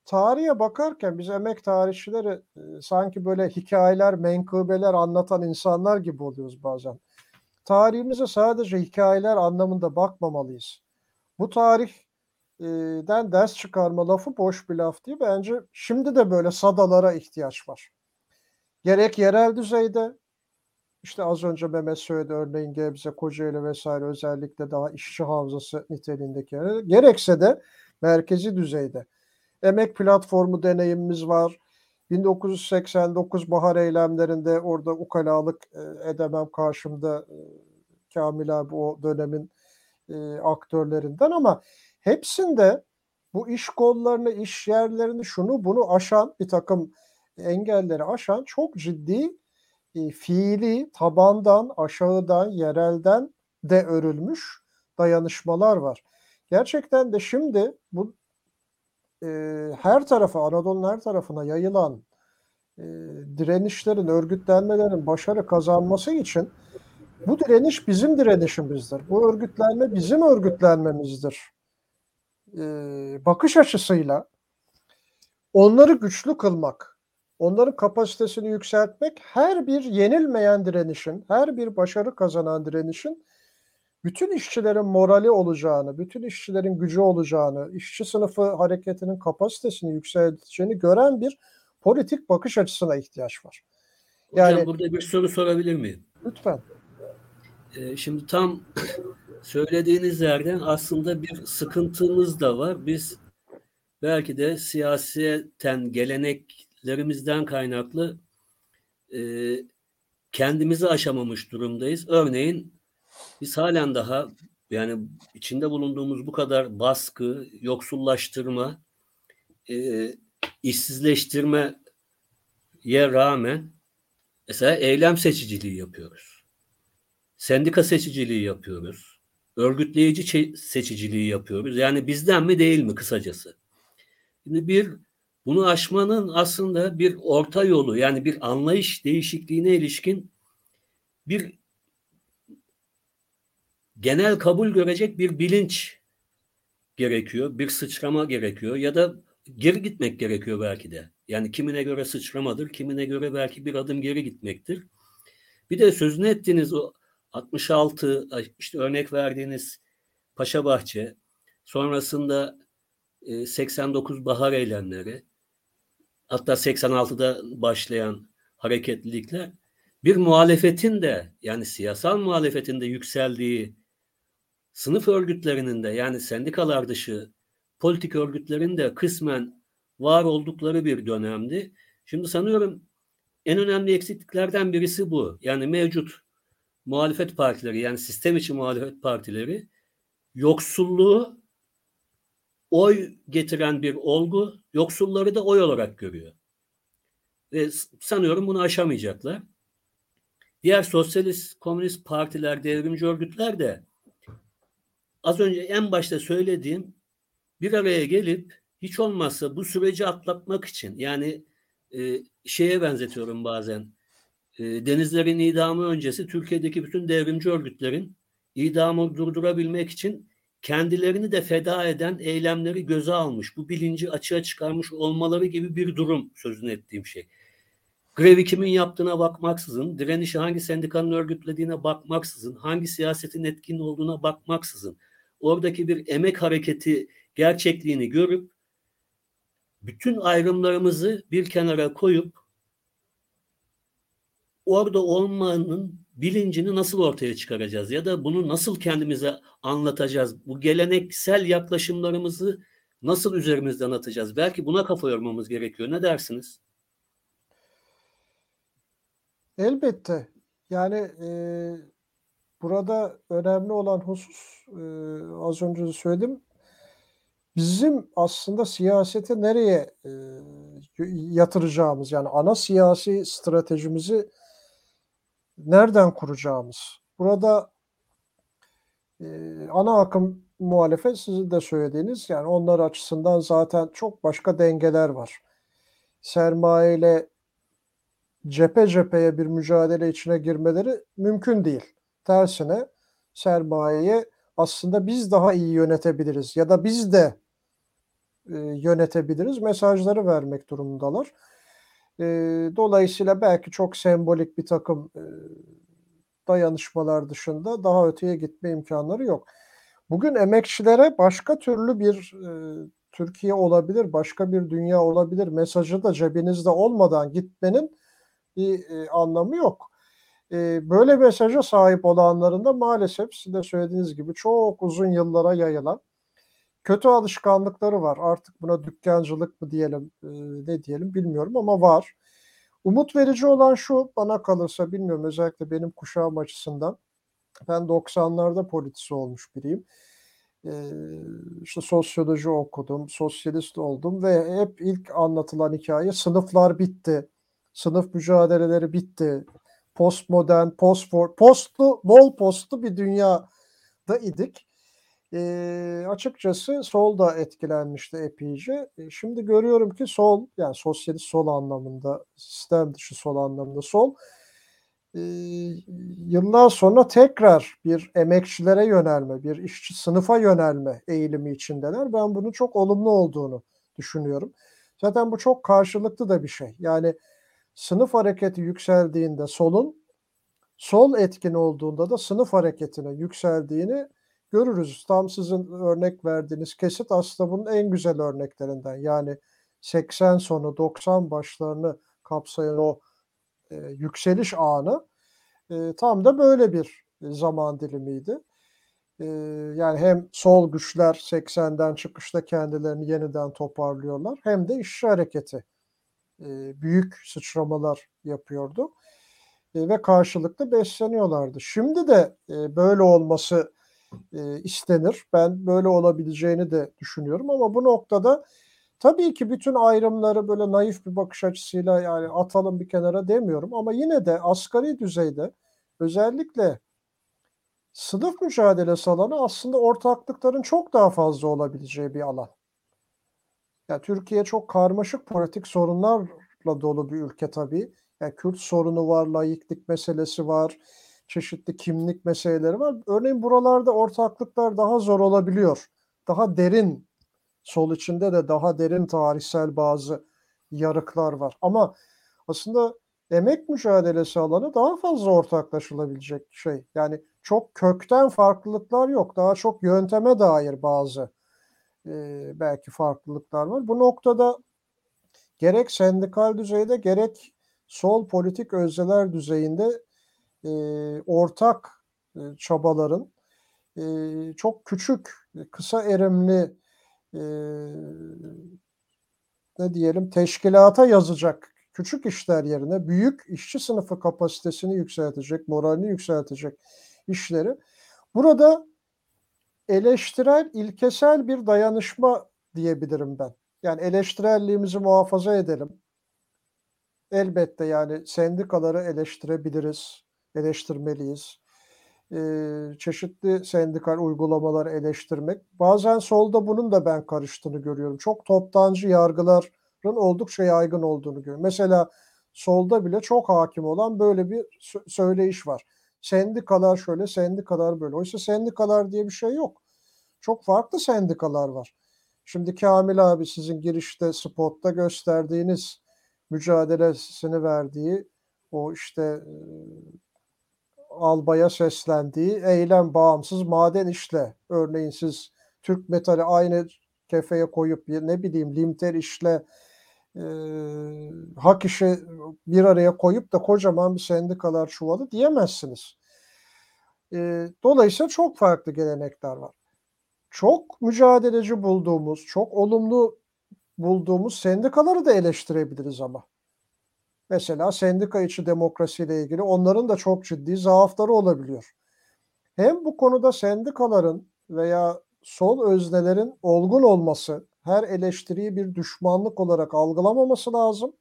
Tarihe bakarken biz emek tarihçileri e, sanki böyle hikayeler, menkıbeler anlatan insanlar gibi oluyoruz bazen. Tarihimize sadece hikayeler anlamında bakmamalıyız. Bu tarihten ders çıkarma lafı boş bir laf değil. Bence şimdi de böyle sadalara ihtiyaç var. Gerek yerel düzeyde, işte az önce Mehmet söyledi örneğin Gebze, Kocaeli vesaire özellikle daha işçi havzası niteliğindeki yerler, gerekse de merkezi düzeyde. Emek platformu deneyimimiz var. 1989 bahar eylemlerinde orada ukalalık e, edemem karşımda e, Kamil abi o dönemin e, aktörlerinden ama hepsinde bu iş kollarını, iş yerlerini, şunu bunu aşan bir takım engelleri aşan çok ciddi fiili tabandan, aşağıdan, yerelden de örülmüş dayanışmalar var. Gerçekten de şimdi bu e, her tarafa, Anadolu'nun her tarafına yayılan e, direnişlerin, örgütlenmelerin başarı kazanması için bu direniş bizim direnişimizdir. Bu örgütlenme bizim örgütlenmemizdir. E, bakış açısıyla onları güçlü kılmak, onların kapasitesini yükseltmek her bir yenilmeyen direnişin, her bir başarı kazanan direnişin bütün işçilerin morali olacağını, bütün işçilerin gücü olacağını, işçi sınıfı hareketinin kapasitesini yükselteceğini gören bir politik bakış açısına ihtiyaç var. Hocam Yani burada bir soru sorabilir miyim? lütfen. Ee, şimdi tam söylediğiniz yerden aslında bir sıkıntımız da var. Biz belki de siyaseten geleneklerimizden kaynaklı e, kendimizi aşamamış durumdayız. Örneğin biz halen daha yani içinde bulunduğumuz bu kadar baskı, yoksullaştırma, e, işsizleştirmeye rağmen mesela eylem seçiciliği yapıyoruz. Sendika seçiciliği yapıyoruz. Örgütleyici seçiciliği yapıyoruz. Yani bizden mi değil mi kısacası? Şimdi bir bunu aşmanın aslında bir orta yolu yani bir anlayış değişikliğine ilişkin bir genel kabul görecek bir bilinç gerekiyor, bir sıçrama gerekiyor ya da geri gitmek gerekiyor belki de. Yani kimine göre sıçramadır, kimine göre belki bir adım geri gitmektir. Bir de sözünü ettiğiniz o 66 işte örnek verdiğiniz Paşabahçe, sonrasında 89 bahar eylemleri, hatta 86'da başlayan hareketlilikler bir muhalefetin de yani siyasal muhalefetin de yükseldiği sınıf örgütlerinin de yani sendikalar dışı politik örgütlerin de kısmen var oldukları bir dönemdi. Şimdi sanıyorum en önemli eksikliklerden birisi bu. Yani mevcut muhalefet partileri yani sistem içi muhalefet partileri yoksulluğu oy getiren bir olgu, yoksulları da oy olarak görüyor. Ve sanıyorum bunu aşamayacaklar. Diğer sosyalist, komünist partiler, devrimci örgütler de az önce en başta söylediğim bir araya gelip hiç olmazsa bu süreci atlatmak için yani e, şeye benzetiyorum bazen e, denizlerin idamı öncesi Türkiye'deki bütün devrimci örgütlerin idamı durdurabilmek için kendilerini de feda eden eylemleri göze almış, bu bilinci açığa çıkarmış olmaları gibi bir durum sözünü ettiğim şey. Grevi kimin yaptığına bakmaksızın, direnişi hangi sendikanın örgütlediğine bakmaksızın, hangi siyasetin etkin olduğuna bakmaksızın, oradaki bir emek hareketi gerçekliğini görüp bütün ayrımlarımızı bir kenara koyup orada olmanın bilincini nasıl ortaya çıkaracağız ya da bunu nasıl kendimize anlatacağız? Bu geleneksel yaklaşımlarımızı nasıl üzerimizden atacağız? Belki buna kafa yormamız gerekiyor. Ne dersiniz? Elbette. Yani e, burada önemli olan husus e, az önce de söyledim. Bizim aslında siyasete nereye e, yatıracağımız yani ana siyasi stratejimizi nereden kuracağımız. Burada e, ana akım muhalefet sizin de söylediğiniz yani onlar açısından zaten çok başka dengeler var. Sermaye ile cephe cepheye bir mücadele içine girmeleri mümkün değil. Tersine sermayeye aslında biz daha iyi yönetebiliriz ya da biz de e, yönetebiliriz mesajları vermek durumundalar. E, dolayısıyla belki çok sembolik bir takım e, dayanışmalar dışında daha öteye gitme imkanları yok. Bugün emekçilere başka türlü bir e, Türkiye olabilir, başka bir dünya olabilir mesajı da cebinizde olmadan gitmenin bir e, anlamı yok. Böyle mesaja sahip olanların da maalesef sizin de söylediğiniz gibi çok uzun yıllara yayılan kötü alışkanlıkları var. Artık buna dükkancılık mı diyelim, ne diyelim bilmiyorum ama var. Umut verici olan şu bana kalırsa bilmiyorum özellikle benim kuşağım açısından. Ben 90'larda politisi olmuş biriyim. Ee, sosyoloji okudum, sosyalist oldum ve hep ilk anlatılan hikaye sınıflar bitti. Sınıf mücadeleleri bitti. Postmodern, postfor, postlu, bol postlu bir dünyada idik. E, açıkçası sol da etkilenmişti epeyce. E, şimdi görüyorum ki sol, yani sosyalist sol anlamında, sistem dışı sol anlamında sol, e, yıllar sonra tekrar bir emekçilere yönelme, bir işçi sınıfa yönelme eğilimi içindeler. Ben bunun çok olumlu olduğunu düşünüyorum. Zaten bu çok karşılıklı da bir şey. Yani sınıf hareketi yükseldiğinde solun, sol etkin olduğunda da sınıf hareketine yükseldiğini görürüz. Tam sizin örnek verdiğiniz kesit aslında bunun en güzel örneklerinden. Yani 80 sonu 90 başlarını kapsayan o e, yükseliş anı e, tam da böyle bir zaman dilimiydi. E, yani hem sol güçler 80'den çıkışta kendilerini yeniden toparlıyorlar hem de işçi hareketi büyük sıçramalar yapıyordu ve karşılıklı besleniyorlardı. Şimdi de böyle olması istenir. Ben böyle olabileceğini de düşünüyorum ama bu noktada tabii ki bütün ayrımları böyle naif bir bakış açısıyla yani atalım bir kenara demiyorum ama yine de asgari düzeyde özellikle sınıf mücadelesi alanı aslında ortaklıkların çok daha fazla olabileceği bir alan. Yani Türkiye çok karmaşık politik sorunlarla dolu bir ülke tabii. Yani Kürt sorunu var, layıklık meselesi var, çeşitli kimlik meseleleri var. Örneğin buralarda ortaklıklar daha zor olabiliyor. Daha derin, sol içinde de daha derin tarihsel bazı yarıklar var. Ama aslında emek mücadelesi alanı daha fazla ortaklaşılabilecek şey. Yani çok kökten farklılıklar yok. Daha çok yönteme dair bazı e, belki farklılıklar var. Bu noktada gerek sendikal düzeyde gerek sol politik özneler düzeyinde e, ortak e, çabaların e, çok küçük, kısa erimli e, ne diyelim teşkilata yazacak küçük işler yerine büyük işçi sınıfı kapasitesini yükseltecek, moralini yükseltecek işleri. Burada eleştirel, ilkesel bir dayanışma diyebilirim ben. Yani eleştirelliğimizi muhafaza edelim. Elbette yani sendikaları eleştirebiliriz, eleştirmeliyiz. Ee, çeşitli sendikal uygulamaları eleştirmek. Bazen solda bunun da ben karıştığını görüyorum. Çok toptancı yargıların oldukça yaygın olduğunu görüyorum. Mesela solda bile çok hakim olan böyle bir söyleyiş var. Sendikalar şöyle, sendikalar böyle. Oysa sendikalar diye bir şey yok. Çok farklı sendikalar var. Şimdi Kamil abi sizin girişte spotta gösterdiğiniz mücadelesini verdiği o işte albaya seslendiği eylem bağımsız maden işle örneğin siz Türk metali aynı kefeye koyup ne bileyim limter işle e, hak işi bir araya koyup da kocaman bir sendikalar çuvalı diyemezsiniz. E, dolayısıyla çok farklı gelenekler var. Çok mücadeleci bulduğumuz, çok olumlu bulduğumuz sendikaları da eleştirebiliriz ama. Mesela sendika içi demokrasiyle ilgili onların da çok ciddi zaafları olabiliyor. Hem bu konuda sendikaların veya sol öznelerin olgun olması, her eleştiriyi bir düşmanlık olarak algılamaması lazım.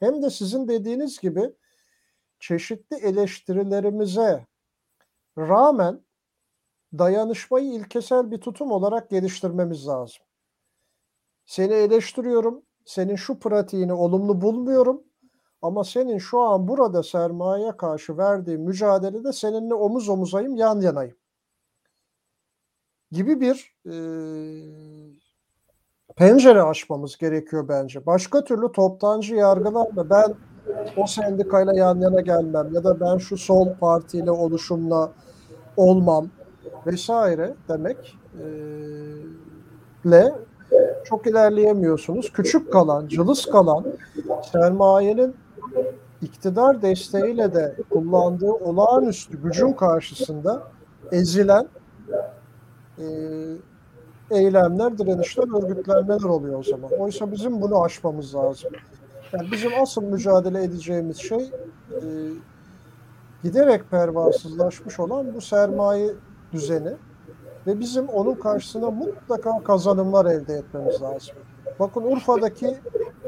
Hem de sizin dediğiniz gibi çeşitli eleştirilerimize rağmen dayanışmayı ilkesel bir tutum olarak geliştirmemiz lazım. Seni eleştiriyorum, senin şu pratiğini olumlu bulmuyorum ama senin şu an burada sermayeye karşı verdiğin mücadelede seninle omuz omuzayım, yan yanayım gibi bir e, pencere açmamız gerekiyor bence. Başka türlü toptancı yargılarla ben o sendikayla yan yana gelmem ya da ben şu sol partiyle oluşumla olmam vesaire demek e, çok ilerleyemiyorsunuz. Küçük kalan, cılız kalan sermayenin iktidar desteğiyle de kullandığı olağanüstü gücün karşısında ezilen eylemler, direnişler, örgütlenmeler oluyor o zaman. Oysa bizim bunu aşmamız lazım. Yani bizim asıl mücadele edeceğimiz şey e, giderek pervasızlaşmış olan bu sermaye düzeni ve bizim onun karşısına mutlaka kazanımlar elde etmemiz lazım. Bakın Urfa'daki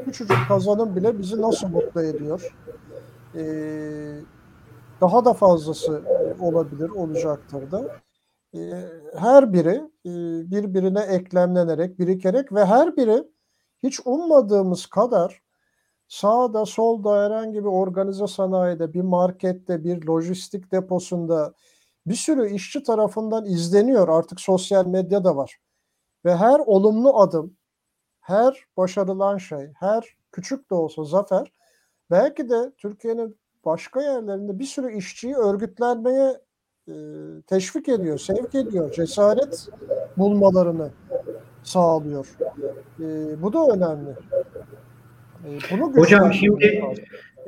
küçücük kazanım bile bizi nasıl mutlu ediyor. Ee, daha da fazlası olabilir, olacaktır da. Ee, her biri e, birbirine eklemlenerek, birikerek ve her biri hiç ummadığımız kadar sağda, solda herhangi bir organize sanayide, bir markette, bir lojistik deposunda bir sürü işçi tarafından izleniyor. Artık sosyal medya da var. Ve her olumlu adım, her başarılan şey, her küçük de olsa zafer belki de Türkiye'nin başka yerlerinde bir sürü işçiyi örgütlenmeye teşvik ediyor, sevk ediyor, cesaret bulmalarını sağlıyor. E, bu da önemli. E, bunu Hocam şimdi lazım.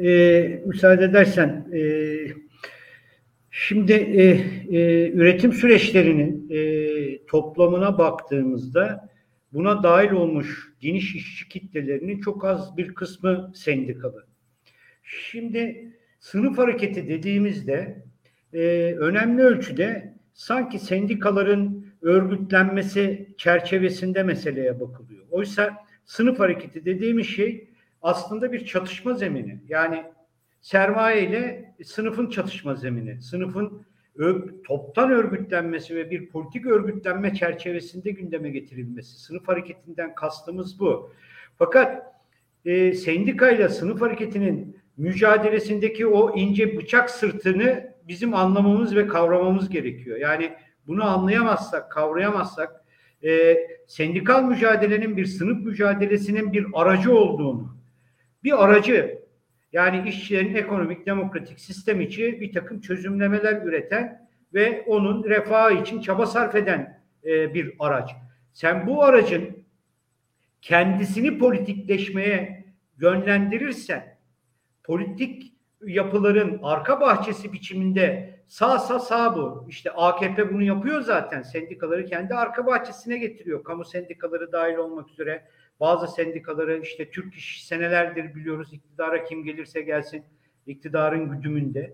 e, müsaade edersen e, şimdi e, e, üretim süreçlerinin e, toplamına baktığımızda buna dahil olmuş geniş işçi kitlelerinin çok az bir kısmı sendikalı. Şimdi sınıf hareketi dediğimizde e, önemli ölçüde sanki sendikaların örgütlenmesi çerçevesinde meseleye bakılıyor. Oysa sınıf hareketi dediğimiz şey aslında bir çatışma zemini. Yani sermaye ile sınıfın çatışma zemini. Sınıfın toptan örgütlenmesi ve bir politik örgütlenme çerçevesinde gündeme getirilmesi. Sınıf hareketinden kastımız bu. Fakat e, sendikayla sınıf hareketinin mücadelesindeki o ince bıçak sırtını bizim anlamamız ve kavramamız gerekiyor. Yani bunu anlayamazsak, kavrayamazsak e, sendikal mücadelenin bir sınıf mücadelesinin bir aracı olduğunu, bir aracı yani işçilerin ekonomik demokratik sistem içi bir takım çözümlemeler üreten ve onun refahı için çaba sarf eden e, bir araç. Sen bu aracın kendisini politikleşmeye yönlendirirsen politik yapıların arka bahçesi biçiminde sağsa sağ bu. İşte AKP bunu yapıyor zaten. Sendikaları kendi arka bahçesine getiriyor. Kamu sendikaları dahil olmak üzere bazı sendikaları işte Türk İş senelerdir biliyoruz iktidara kim gelirse gelsin iktidarın güdümünde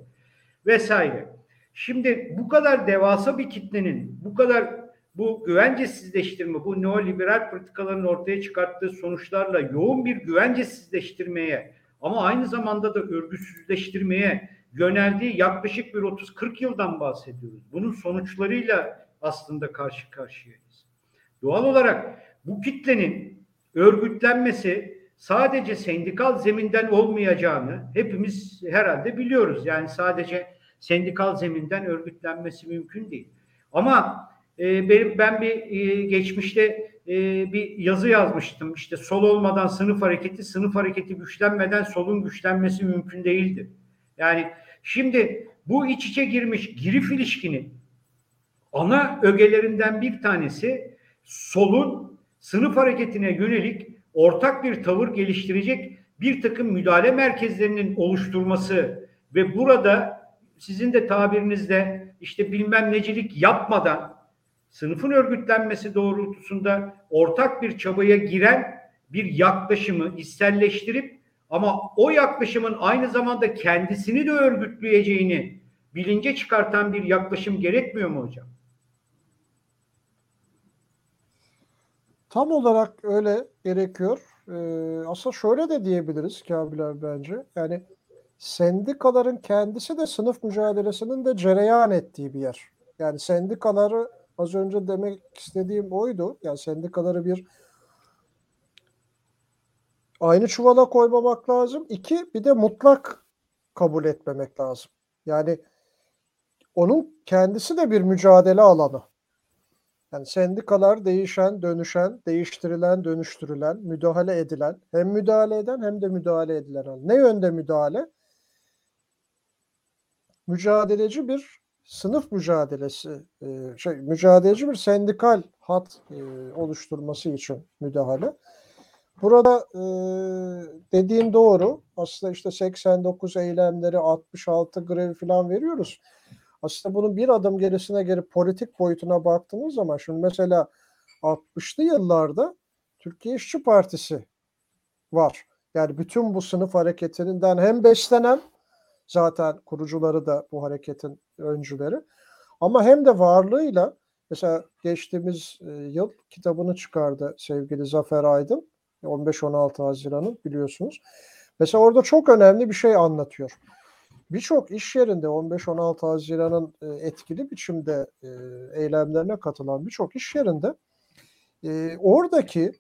vesaire. Şimdi bu kadar devasa bir kitlenin bu kadar bu güvencesizleştirme, bu neoliberal politikaların ortaya çıkarttığı sonuçlarla yoğun bir güvencesizleştirmeye ama aynı zamanda da örgütsüzleştirmeye yöneldiği yaklaşık bir 30-40 yıldan bahsediyoruz. Bunun sonuçlarıyla aslında karşı karşıyayız. Doğal olarak bu kitlenin örgütlenmesi sadece sendikal zeminden olmayacağını hepimiz herhalde biliyoruz. Yani sadece sendikal zeminden örgütlenmesi mümkün değil. Ama e, benim ben bir e, geçmişte e, bir yazı yazmıştım. İşte sol olmadan sınıf hareketi, sınıf hareketi güçlenmeden solun güçlenmesi mümkün değildi. Yani şimdi bu iç içe girmiş girif ilişkinin ana ögelerinden bir tanesi solun sınıf hareketine yönelik ortak bir tavır geliştirecek bir takım müdahale merkezlerinin oluşturması ve burada sizin de tabirinizde işte bilmem necilik yapmadan sınıfın örgütlenmesi doğrultusunda ortak bir çabaya giren bir yaklaşımı içselleştirip ama o yaklaşımın aynı zamanda kendisini de örgütleyeceğini bilince çıkartan bir yaklaşım gerekmiyor mu hocam? Tam olarak öyle gerekiyor. Ee, aslında şöyle de diyebiliriz Kamil abi bence. Yani sendikaların kendisi de sınıf mücadelesinin de cereyan ettiği bir yer. Yani sendikaları az önce demek istediğim oydu. Yani sendikaları bir aynı çuvala koymamak lazım. İki, bir de mutlak kabul etmemek lazım. Yani onun kendisi de bir mücadele alanı. Yani sendikalar değişen, dönüşen, değiştirilen, dönüştürülen, müdahale edilen, hem müdahale eden hem de müdahale edilen. Ne yönde müdahale? Mücadeleci bir sınıf mücadelesi, e, şey mücadeleci bir sendikal hat e, oluşturması için müdahale. burada e, dediğin doğru. Aslında işte 89 eylemleri, 66 grevi falan veriyoruz. Aslında bunun bir adım gerisine gelip politik boyutuna baktığımız zaman şimdi mesela 60'lı yıllarda Türkiye İşçi Partisi var. Yani bütün bu sınıf hareketinden hem beslenen zaten kurucuları da bu hareketin öncüleri ama hem de varlığıyla mesela geçtiğimiz e, yıl kitabını çıkardı sevgili Zafer Aydın 15-16 Haziran'ın biliyorsunuz. Mesela orada çok önemli bir şey anlatıyor. Birçok iş yerinde 15-16 Haziran'ın e, etkili biçimde e, eylemlerine katılan birçok iş yerinde oradaki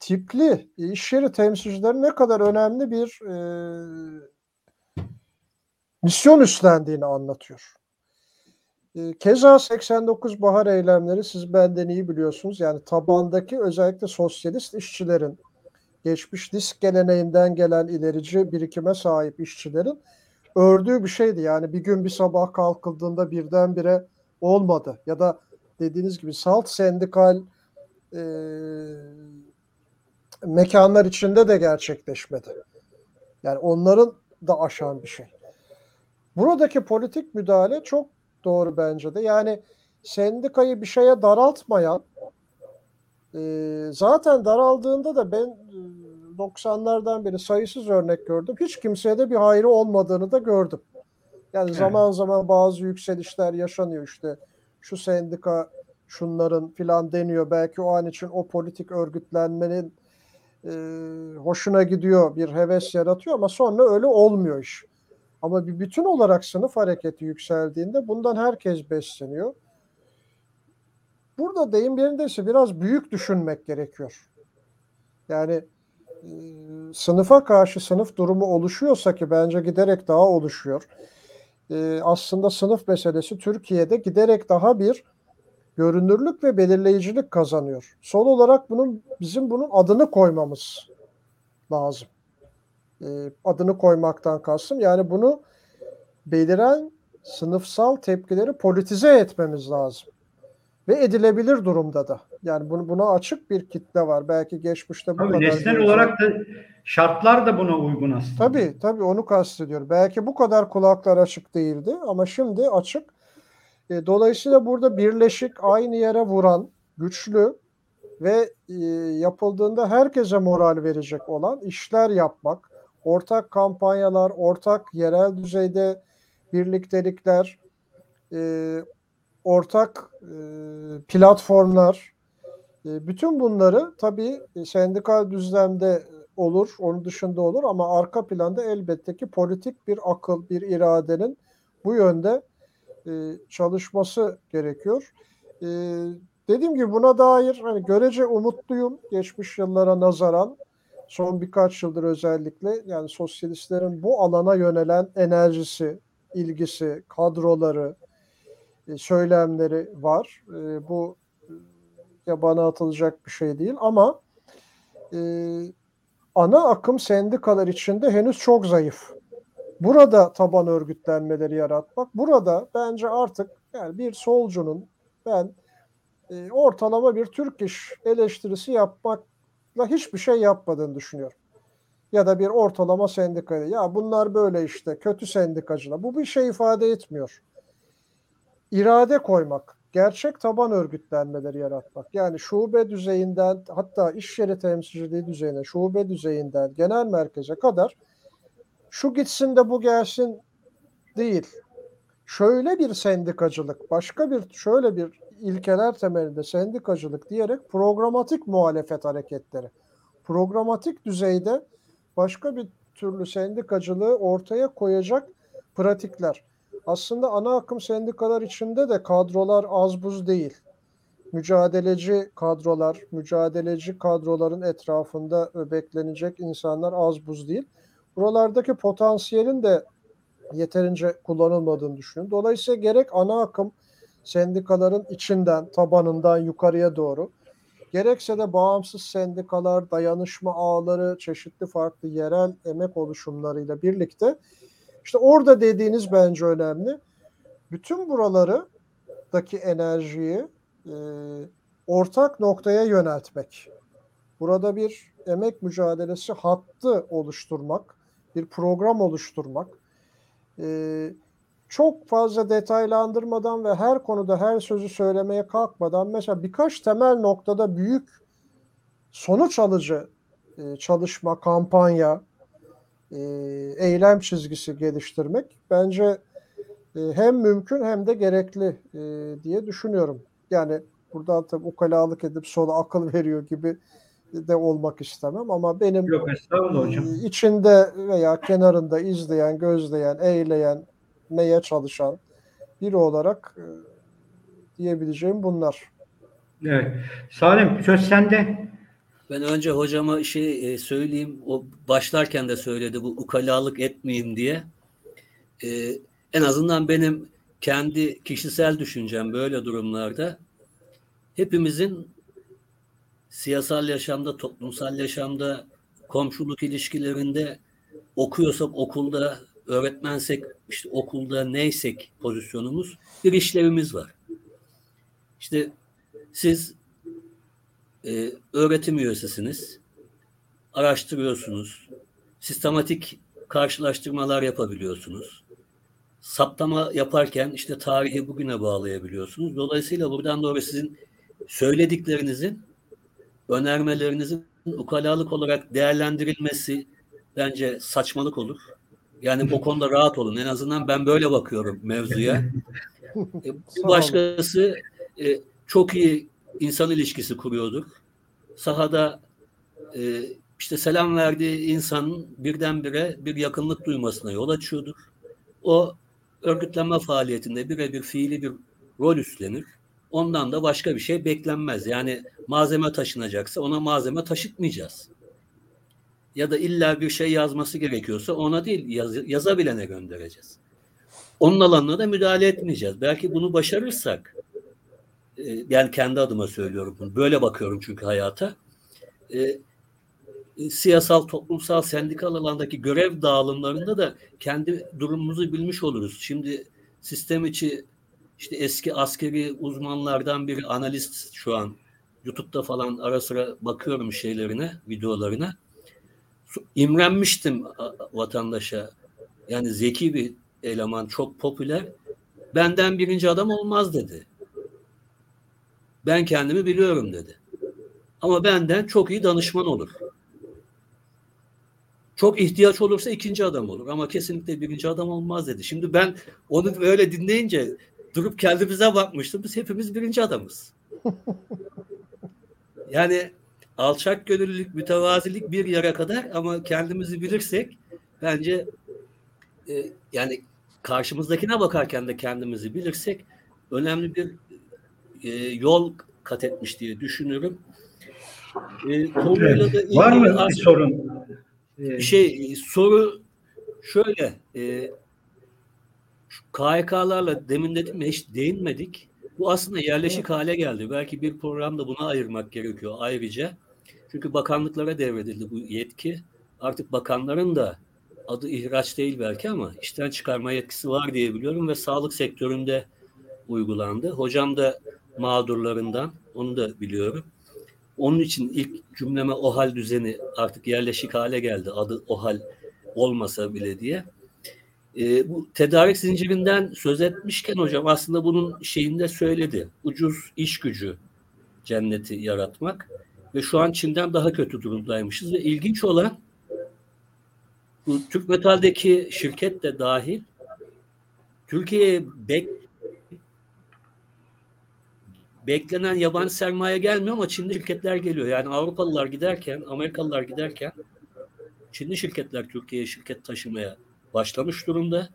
tipli iş yeri temsilcileri ne kadar önemli bir misyon üstlendiğini anlatıyor. E, keza 89 bahar eylemleri siz benden iyi biliyorsunuz. Yani tabandaki özellikle sosyalist işçilerin geçmiş disk geleneğinden gelen ilerici birikime sahip işçilerin ördüğü bir şeydi. Yani bir gün bir sabah kalkıldığında birdenbire olmadı. Ya da dediğiniz gibi salt sendikal e, mekanlar içinde de gerçekleşmedi. Yani onların da aşan bir şey. Buradaki politik müdahale çok doğru bence de. Yani sendikayı bir şeye daraltmayan e, zaten daraldığında da ben 90'lardan beri sayısız örnek gördüm. Hiç kimseye de bir hayrı olmadığını da gördüm. Yani evet. zaman zaman bazı yükselişler yaşanıyor işte. Şu sendika şunların filan deniyor. Belki o an için o politik örgütlenmenin e, hoşuna gidiyor, bir heves yaratıyor ama sonra öyle olmuyor iş. Ama bir bütün olarak sınıf hareketi yükseldiğinde bundan herkes besleniyor. Burada deyim yerindeyse biraz büyük düşünmek gerekiyor. Yani e, sınıfa karşı sınıf durumu oluşuyorsa ki bence giderek daha oluşuyor. E, aslında sınıf meselesi Türkiye'de giderek daha bir görünürlük ve belirleyicilik kazanıyor. Son olarak bunun bizim bunun adını koymamız lazım. E, adını koymaktan kastım yani bunu beliren sınıfsal tepkileri politize etmemiz lazım. Ve edilebilir durumda da. Yani bunu, buna açık bir kitle var. Belki geçmişte bu tabii kadar. Nesnel olarak da şartlar da buna uygun aslında. Tabii tabii onu kastediyorum. Belki bu kadar kulaklar açık değildi ama şimdi açık. E, dolayısıyla burada birleşik, aynı yere vuran, güçlü ve e, yapıldığında herkese moral verecek olan işler yapmak, ortak kampanyalar, ortak yerel düzeyde birliktelikler, e, ortak e, platformlar, e, bütün bunları tabii sendikal düzlemde olur, onun dışında olur ama arka planda elbette ki politik bir akıl, bir iradenin bu yönde e, çalışması gerekiyor. E, dediğim gibi buna dair hani görece umutluyum geçmiş yıllara nazaran. Son birkaç yıldır özellikle yani sosyalistlerin bu alana yönelen enerjisi, ilgisi, kadroları, e, söylemleri var. E, bu yabana atılacak bir şey değil ama e, ana akım sendikalar içinde henüz çok zayıf. Burada taban örgütlenmeleri yaratmak, burada bence artık yani bir solcunun ben e, ortalama bir Türk iş eleştirisi yapmakla hiçbir şey yapmadığını düşünüyorum. Ya da bir ortalama sendikayı. Ya bunlar böyle işte kötü sendikacılar. Bu bir şey ifade etmiyor. İrade koymak, gerçek taban örgütlenmeleri yaratmak. Yani şube düzeyinden hatta iş yeri temsilciliği düzeyine, şube düzeyinden genel merkeze kadar şu gitsin de bu gelsin değil. Şöyle bir sendikacılık, başka bir şöyle bir ilkeler temelinde sendikacılık diyerek programatik muhalefet hareketleri. Programatik düzeyde başka bir türlü sendikacılığı ortaya koyacak pratikler. Aslında ana akım sendikalar içinde de kadrolar az buz değil. Mücadeleci kadrolar, mücadeleci kadroların etrafında öbeklenecek insanlar az buz değil. Buralardaki potansiyelin de yeterince kullanılmadığını düşünüyorum. Dolayısıyla gerek ana akım sendikaların içinden, tabanından yukarıya doğru, gerekse de bağımsız sendikalar, dayanışma ağları, çeşitli farklı yerel emek oluşumlarıyla birlikte işte orada dediğiniz bence önemli. Bütün buraları daki enerjiyi e, ortak noktaya yöneltmek. Burada bir emek mücadelesi hattı oluşturmak, bir program oluşturmak, e, çok fazla detaylandırmadan ve her konuda her sözü söylemeye kalkmadan mesela birkaç temel noktada büyük sonuç alıcı e, çalışma, kampanya, e, eylem çizgisi geliştirmek bence e, hem mümkün hem de gerekli diye düşünüyorum. Yani buradan tabii ukalalık edip sola akıl veriyor gibi de olmak istemem ama benim Yok e, içinde veya kenarında izleyen, gözleyen, eğleyen, neye çalışan biri olarak e, diyebileceğim bunlar. Evet. Salim söz sende. Ben önce hocama şey e, söyleyeyim. O başlarken de söyledi bu ukalalık etmeyeyim diye. E, en azından benim kendi kişisel düşüncem böyle durumlarda hepimizin siyasal yaşamda, toplumsal yaşamda, komşuluk ilişkilerinde okuyorsak okulda, öğretmensek işte okulda neysek pozisyonumuz bir işlevimiz var. İşte siz e, öğretim üyesisiniz, araştırıyorsunuz, sistematik karşılaştırmalar yapabiliyorsunuz. Saptama yaparken işte tarihi bugüne bağlayabiliyorsunuz. Dolayısıyla buradan doğru sizin söylediklerinizin, önermelerinizin ukalalık olarak değerlendirilmesi bence saçmalık olur. Yani bu konuda rahat olun. En azından ben böyle bakıyorum mevzuya. E, Sağ olun. Başkası e, çok iyi insan ilişkisi kuruyordur. Sahada e, işte selam verdiği insanın birdenbire bir yakınlık duymasına yol açıyordur. O örgütlenme faaliyetinde birebir fiili bir rol üstlenir. Ondan da başka bir şey beklenmez. Yani malzeme taşınacaksa ona malzeme taşıtmayacağız. Ya da illa bir şey yazması gerekiyorsa ona değil yaz, yazabilene göndereceğiz. Onun alanına da müdahale etmeyeceğiz. Belki bunu başarırsak e, yani kendi adıma söylüyorum bunu. Böyle bakıyorum çünkü hayata. E, e, siyasal, toplumsal, sendikal alandaki görev dağılımlarında da kendi durumumuzu bilmiş oluruz. Şimdi sistem içi işte eski askeri uzmanlardan biri analist şu an YouTube'da falan ara sıra bakıyorum şeylerine, videolarına. İmrenmiştim vatandaşa. Yani zeki bir eleman, çok popüler. Benden birinci adam olmaz dedi. Ben kendimi biliyorum dedi. Ama benden çok iyi danışman olur. Çok ihtiyaç olursa ikinci adam olur ama kesinlikle birinci adam olmaz dedi. Şimdi ben onu öyle dinleyince durup kendimize bakmıştım. Biz hepimiz birinci adamız. Yani alçak gönüllülük, mütevazilik bir yere kadar ama kendimizi bilirsek bence e, yani karşımızdakine bakarken de kendimizi bilirsek önemli bir e, yol kat etmiş diye düşünüyorum. E, konuyla da Var mı bir sorun? Şey soru şöyle e, şu KHK'larla demin dedim ya hiç değinmedik. Bu aslında yerleşik hale geldi. Belki bir programda buna ayırmak gerekiyor ayrıca. Çünkü bakanlıklara devredildi bu yetki. Artık bakanların da adı ihraç değil belki ama işten çıkarma yetkisi var diye biliyorum ve sağlık sektöründe uygulandı. Hocam da mağdurlarından onu da biliyorum. Onun için ilk cümleme OHAL düzeni artık yerleşik hale geldi. Adı OHAL olmasa bile diye. E, bu tedarik zincirinden söz etmişken hocam aslında bunun şeyinde söyledi. Ucuz iş gücü cenneti yaratmak ve şu an Çin'den daha kötü durumdaymışız ve ilginç olan bu Türk Metal'deki şirket de dahil Türkiye'ye bek beklenen yabancı sermaye gelmiyor ama Çinli şirketler geliyor. Yani Avrupalılar giderken, Amerikalılar giderken Çinli şirketler Türkiye'ye şirket taşımaya başlamış durumda.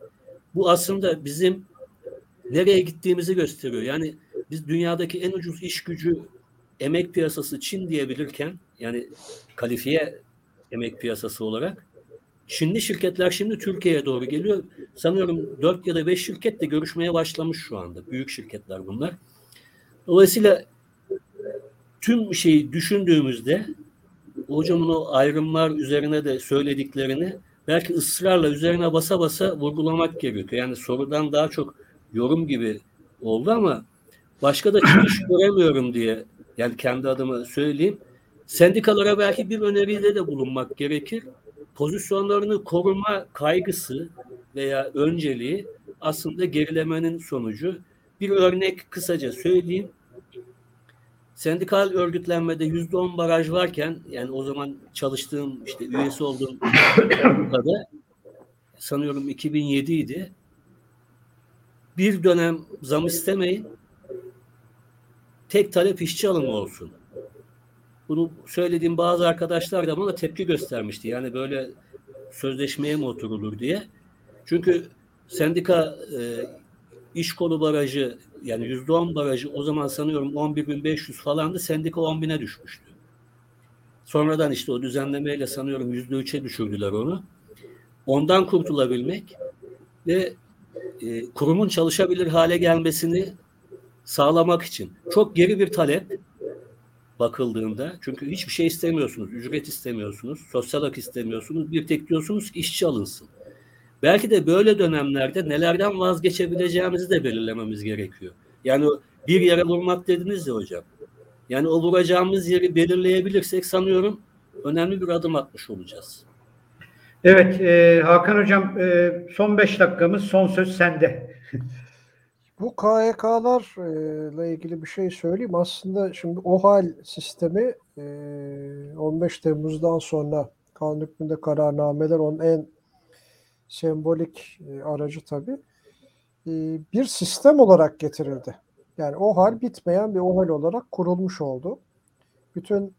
Bu aslında bizim nereye gittiğimizi gösteriyor. Yani biz dünyadaki en ucuz iş gücü emek piyasası Çin diyebilirken yani kalifiye emek piyasası olarak Çinli şirketler şimdi Türkiye'ye doğru geliyor. Sanıyorum 4 ya da 5 şirket de görüşmeye başlamış şu anda. Büyük şirketler bunlar. Dolayısıyla tüm şeyi düşündüğümüzde hocamın o ayrımlar üzerine de söylediklerini belki ısrarla üzerine basa basa vurgulamak gerekiyor. Yani sorudan daha çok yorum gibi oldu ama başka da çıkış göremiyorum diye yani kendi adıma söyleyeyim. Sendikalara belki bir öneride de bulunmak gerekir. Pozisyonlarını koruma kaygısı veya önceliği aslında gerilemenin sonucu. Bir örnek kısaca söyleyeyim. Sendikal örgütlenmede yüzde on baraj varken yani o zaman çalıştığım işte üyesi olduğum sendikada sanıyorum 2007 idi. Bir dönem zam istemeyin. Tek talep işçi alımı olsun. Bunu söylediğim bazı arkadaşlar da bana tepki göstermişti. Yani böyle sözleşmeye mi oturulur diye. Çünkü sendika e, iş kolu barajı yani yüzde on barajı o zaman sanıyorum 11.500 falandı. Sendika 10.000'e düşmüştü. Sonradan işte o düzenlemeyle sanıyorum yüzde üçe düşürdüler onu. Ondan kurtulabilmek ve e, kurumun çalışabilir hale gelmesini sağlamak için çok geri bir talep bakıldığında çünkü hiçbir şey istemiyorsunuz, ücret istemiyorsunuz, sosyal hak istemiyorsunuz. Bir tek diyorsunuz ki işçi alınsın. Belki de böyle dönemlerde nelerden vazgeçebileceğimizi de belirlememiz gerekiyor. Yani bir yere vurmak dediniz ya hocam. Yani o vuracağımız yeri belirleyebilirsek sanıyorum önemli bir adım atmış olacağız. Evet e, Hakan Hocam e, son beş dakikamız son söz sende. Bu KYK'larla ilgili bir şey söyleyeyim. Aslında şimdi OHAL sistemi 15 Temmuz'dan sonra kanun hükmünde kararnameler onun en sembolik aracı tabii. Bir sistem olarak getirildi. Yani OHAL bitmeyen bir OHAL olarak kurulmuş oldu. Bütün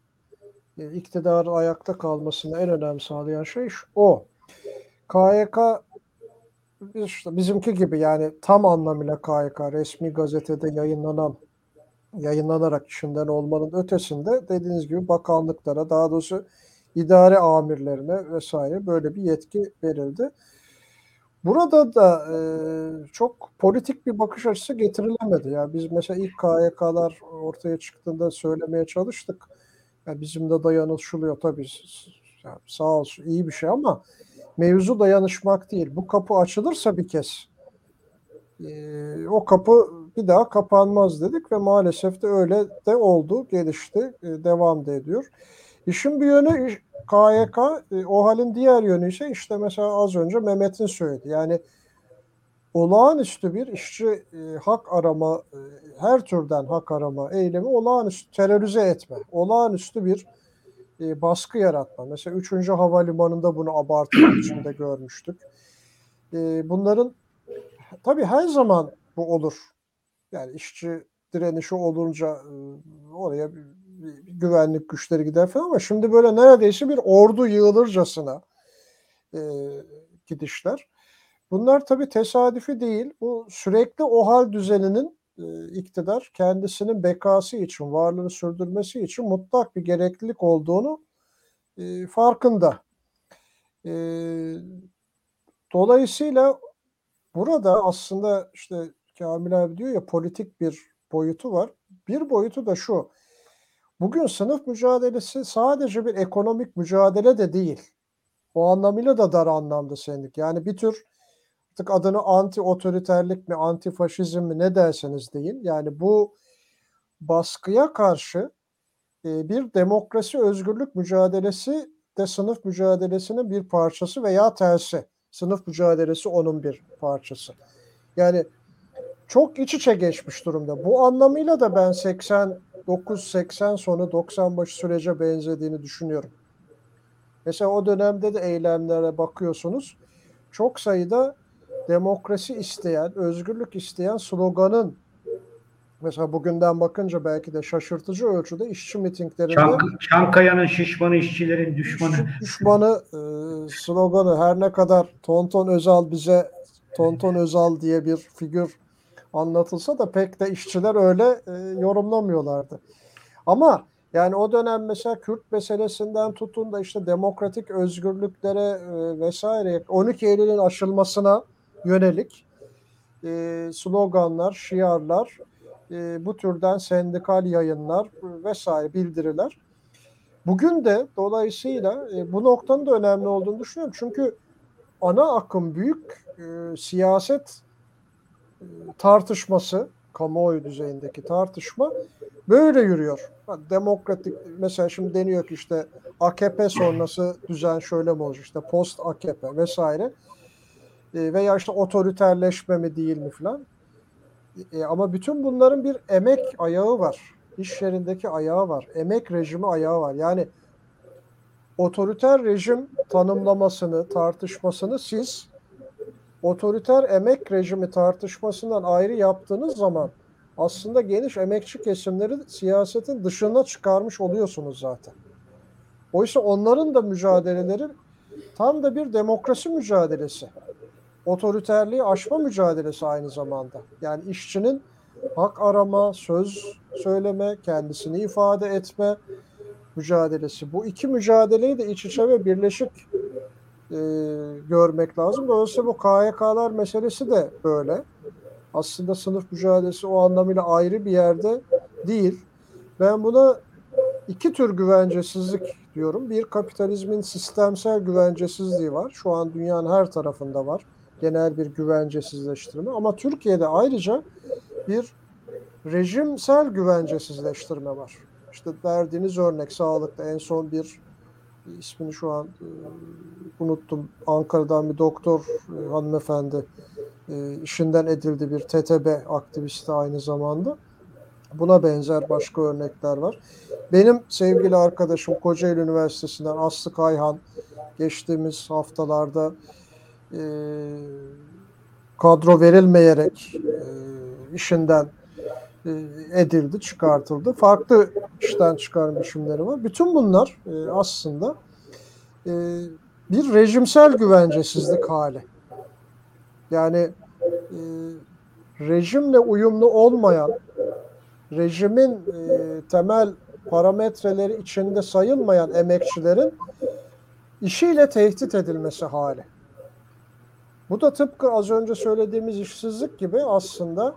iktidarın ayakta kalmasını en önemli sağlayan şey o. KYK işte bizimki gibi yani tam anlamıyla KYK resmi gazetede yayınlanan yayınlanarak işinden olmanın ötesinde dediğiniz gibi bakanlıklara daha doğrusu idare amirlerine vesaire böyle bir yetki verildi. Burada da e, çok politik bir bakış açısı getirilemedi. Yani biz mesela ilk KYK'lar ortaya çıktığında söylemeye çalıştık. Yani bizim de dayanışılıyor tabii. Yani sağ olsun iyi bir şey ama mevzu dayanışmak değil. Bu kapı açılırsa bir kez e, o kapı bir daha kapanmaz dedik ve maalesef de öyle de oldu, gelişti, e, devam da ediyor. İşin bir yönü KYK, e, o halin diğer yönü ise işte mesela az önce Mehmet'in söyledi. Yani olağanüstü bir işçi e, hak arama, e, her türden hak arama eylemi olağanüstü terörize etme, olağanüstü bir e, baskı yaratma. Mesela 3. Havalimanı'nda bunu abartılı biçimde görmüştük. Bunların tabii her zaman bu olur. Yani işçi direnişi olunca e, oraya güvenlik güçleri gider falan ama şimdi böyle neredeyse bir ordu yığılırcasına e, gidişler. Bunlar tabii tesadüfi değil. Bu sürekli o hal düzeninin e, iktidar kendisinin bekası için, varlığını sürdürmesi için mutlak bir gereklilik olduğunu e, farkında. E, dolayısıyla burada aslında işte Kamil abi diyor ya politik bir boyutu var. Bir boyutu da şu. Bugün sınıf mücadelesi sadece bir ekonomik mücadele de değil. O anlamıyla da dar anlamda sendik. Yani bir tür artık adını anti otoriterlik mi, anti faşizm mi ne derseniz deyin. Yani bu baskıya karşı e, bir demokrasi özgürlük mücadelesi de sınıf mücadelesinin bir parçası veya tersi. Sınıf mücadelesi onun bir parçası. Yani çok iç içe geçmiş durumda. Bu anlamıyla da ben 89-80 sonu 90 başı sürece benzediğini düşünüyorum. Mesela o dönemde de eylemlere bakıyorsunuz. Çok sayıda demokrasi isteyen, özgürlük isteyen sloganın mesela bugünden bakınca belki de şaşırtıcı ölçüde işçi mitinglerinde Çank, Çankaya'nın şişmanı işçilerin düşmanı. Düşmanı e, sloganı her ne kadar Tonton Özal bize Tonton Özal diye bir figür anlatılsa da pek de işçiler öyle e, yorumlamıyorlardı. Ama yani o dönem mesela Kürt meselesinden tutun da işte demokratik özgürlüklere e, vesaire 12 Eylül'ün aşılmasına yönelik e, sloganlar, şiarlar, e, bu türden sendikal yayınlar vesaire bildiriler. Bugün de dolayısıyla e, bu noktanın da önemli olduğunu düşünüyorum. Çünkü ana akım büyük e, siyaset tartışması kamuoyu düzeyindeki tartışma böyle yürüyor. Demokratik mesela şimdi deniyor ki işte AKP sonrası düzen şöyle mi olacak işte post AKP vesaire E, veya işte otoriterleşme mi değil mi filan. E, ama bütün bunların bir emek ayağı var. İş yerindeki ayağı var. Emek rejimi ayağı var. Yani otoriter rejim tanımlamasını, tartışmasını siz otoriter emek rejimi tartışmasından ayrı yaptığınız zaman aslında geniş emekçi kesimleri siyasetin dışına çıkarmış oluyorsunuz zaten. Oysa onların da mücadeleleri tam da bir demokrasi mücadelesi. Otoriterliği aşma mücadelesi aynı zamanda. Yani işçinin hak arama, söz söyleme, kendisini ifade etme mücadelesi. Bu iki mücadeleyi de iç içe ve birleşik e, görmek lazım. Dolayısıyla bu KYK'lar meselesi de böyle. Aslında sınıf mücadelesi o anlamıyla ayrı bir yerde değil. Ben buna iki tür güvencesizlik diyorum. Bir kapitalizmin sistemsel güvencesizliği var. Şu an dünyanın her tarafında var. Genel bir güvencesizleştirme. Ama Türkiye'de ayrıca bir rejimsel güvencesizleştirme var. İşte verdiğiniz örnek sağlıkta en son bir ismini şu an e, unuttum. Ankara'dan bir doktor e, hanımefendi e, işinden edildi bir TTB aktivisti aynı zamanda. Buna benzer başka örnekler var. Benim sevgili arkadaşım Kocaeli Üniversitesi'nden Aslı Kayhan geçtiğimiz haftalarda e, kadro verilmeyerek e, işinden edildi, çıkartıldı. Farklı işten çıkarma biçimleri var. Bütün bunlar e, aslında e, bir rejimsel güvencesizlik hali. Yani e, rejimle uyumlu olmayan, rejimin e, temel parametreleri içinde sayılmayan emekçilerin işiyle tehdit edilmesi hali. Bu da tıpkı az önce söylediğimiz işsizlik gibi aslında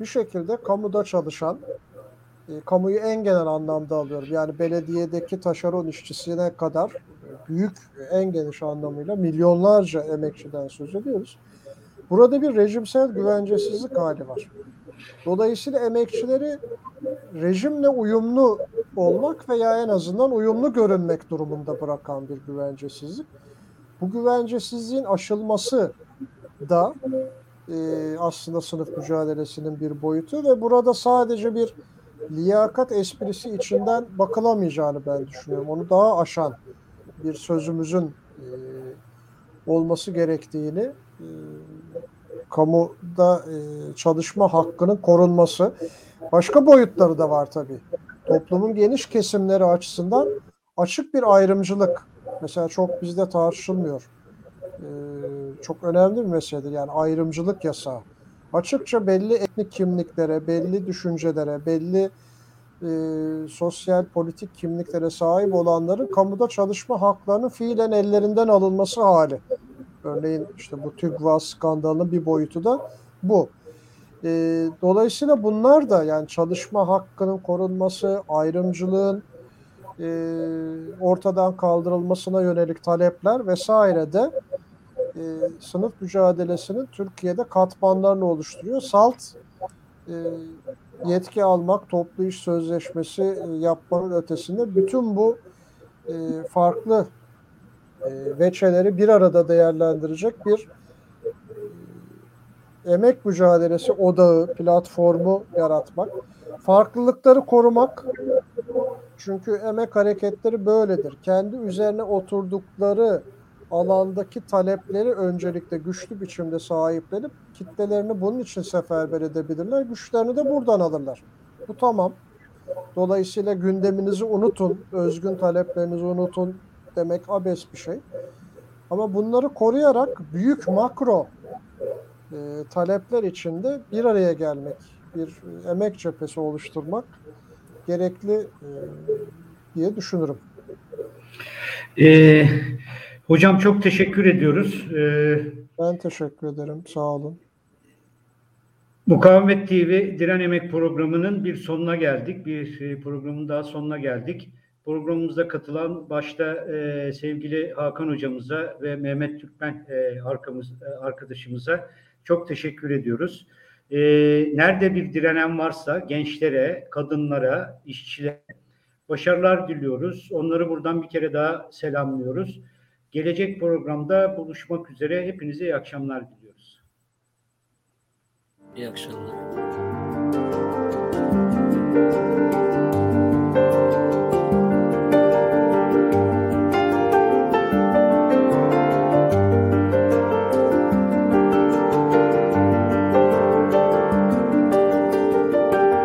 bir şekilde kamuda çalışan, e, kamuyu en genel anlamda alıyorum. Yani belediyedeki taşeron işçisine kadar büyük, en geniş anlamıyla milyonlarca emekçiden söz ediyoruz. Burada bir rejimsel güvencesizlik hali var. Dolayısıyla emekçileri rejimle uyumlu olmak veya en azından uyumlu görünmek durumunda bırakan bir güvencesizlik. Bu güvencesizliğin aşılması da e, aslında sınıf mücadelesinin bir boyutu ve burada sadece bir liyakat esprisi içinden bakılamayacağını ben düşünüyorum. Onu daha aşan bir sözümüzün e, olması gerektiğini e, kamuda e, çalışma hakkının korunması başka boyutları da var tabii. Toplumun geniş kesimleri açısından açık bir ayrımcılık mesela çok bizde tartışılmıyor. E, çok önemli bir meseledir yani ayrımcılık yasağı. Açıkça belli etnik kimliklere, belli düşüncelere, belli e, sosyal politik kimliklere sahip olanların kamuda çalışma haklarının fiilen ellerinden alınması hali. Örneğin işte bu TÜGVA skandalının bir boyutu da bu. E, dolayısıyla bunlar da yani çalışma hakkının korunması, ayrımcılığın e, ortadan kaldırılmasına yönelik talepler vesaire de e, sınıf mücadelesinin Türkiye'de katmanlarını oluşturuyor. SALT e, yetki almak, toplu iş sözleşmesi e, yapmanın ötesinde bütün bu e, farklı e, veçeleri bir arada değerlendirecek bir e, emek mücadelesi odağı, platformu yaratmak, farklılıkları korumak. Çünkü emek hareketleri böyledir. Kendi üzerine oturdukları alandaki talepleri öncelikle güçlü biçimde sahiplenip kitlelerini bunun için seferber edebilirler. Güçlerini de buradan alırlar. Bu tamam. Dolayısıyla gündeminizi unutun, özgün taleplerinizi unutun demek abes bir şey. Ama bunları koruyarak büyük makro e, talepler içinde bir araya gelmek, bir emek cephesi oluşturmak gerekli e, diye düşünürüm. Ee, hocam çok teşekkür ediyoruz. Ee, Ben teşekkür ederim. Sağ olun. Mukavemet TV Diren Emek programının bir sonuna geldik. Bir e, programın daha sonuna geldik. Programımıza katılan başta e, sevgili Hakan hocamıza ve Mehmet Türkmen e, arkamız, e, arkadaşımıza çok teşekkür ediyoruz. E, nerede bir direnen varsa gençlere, kadınlara, işçilere başarılar diliyoruz. Onları buradan bir kere daha selamlıyoruz. Gelecek programda buluşmak üzere. Hepinize iyi akşamlar diliyoruz. İyi akşamlar.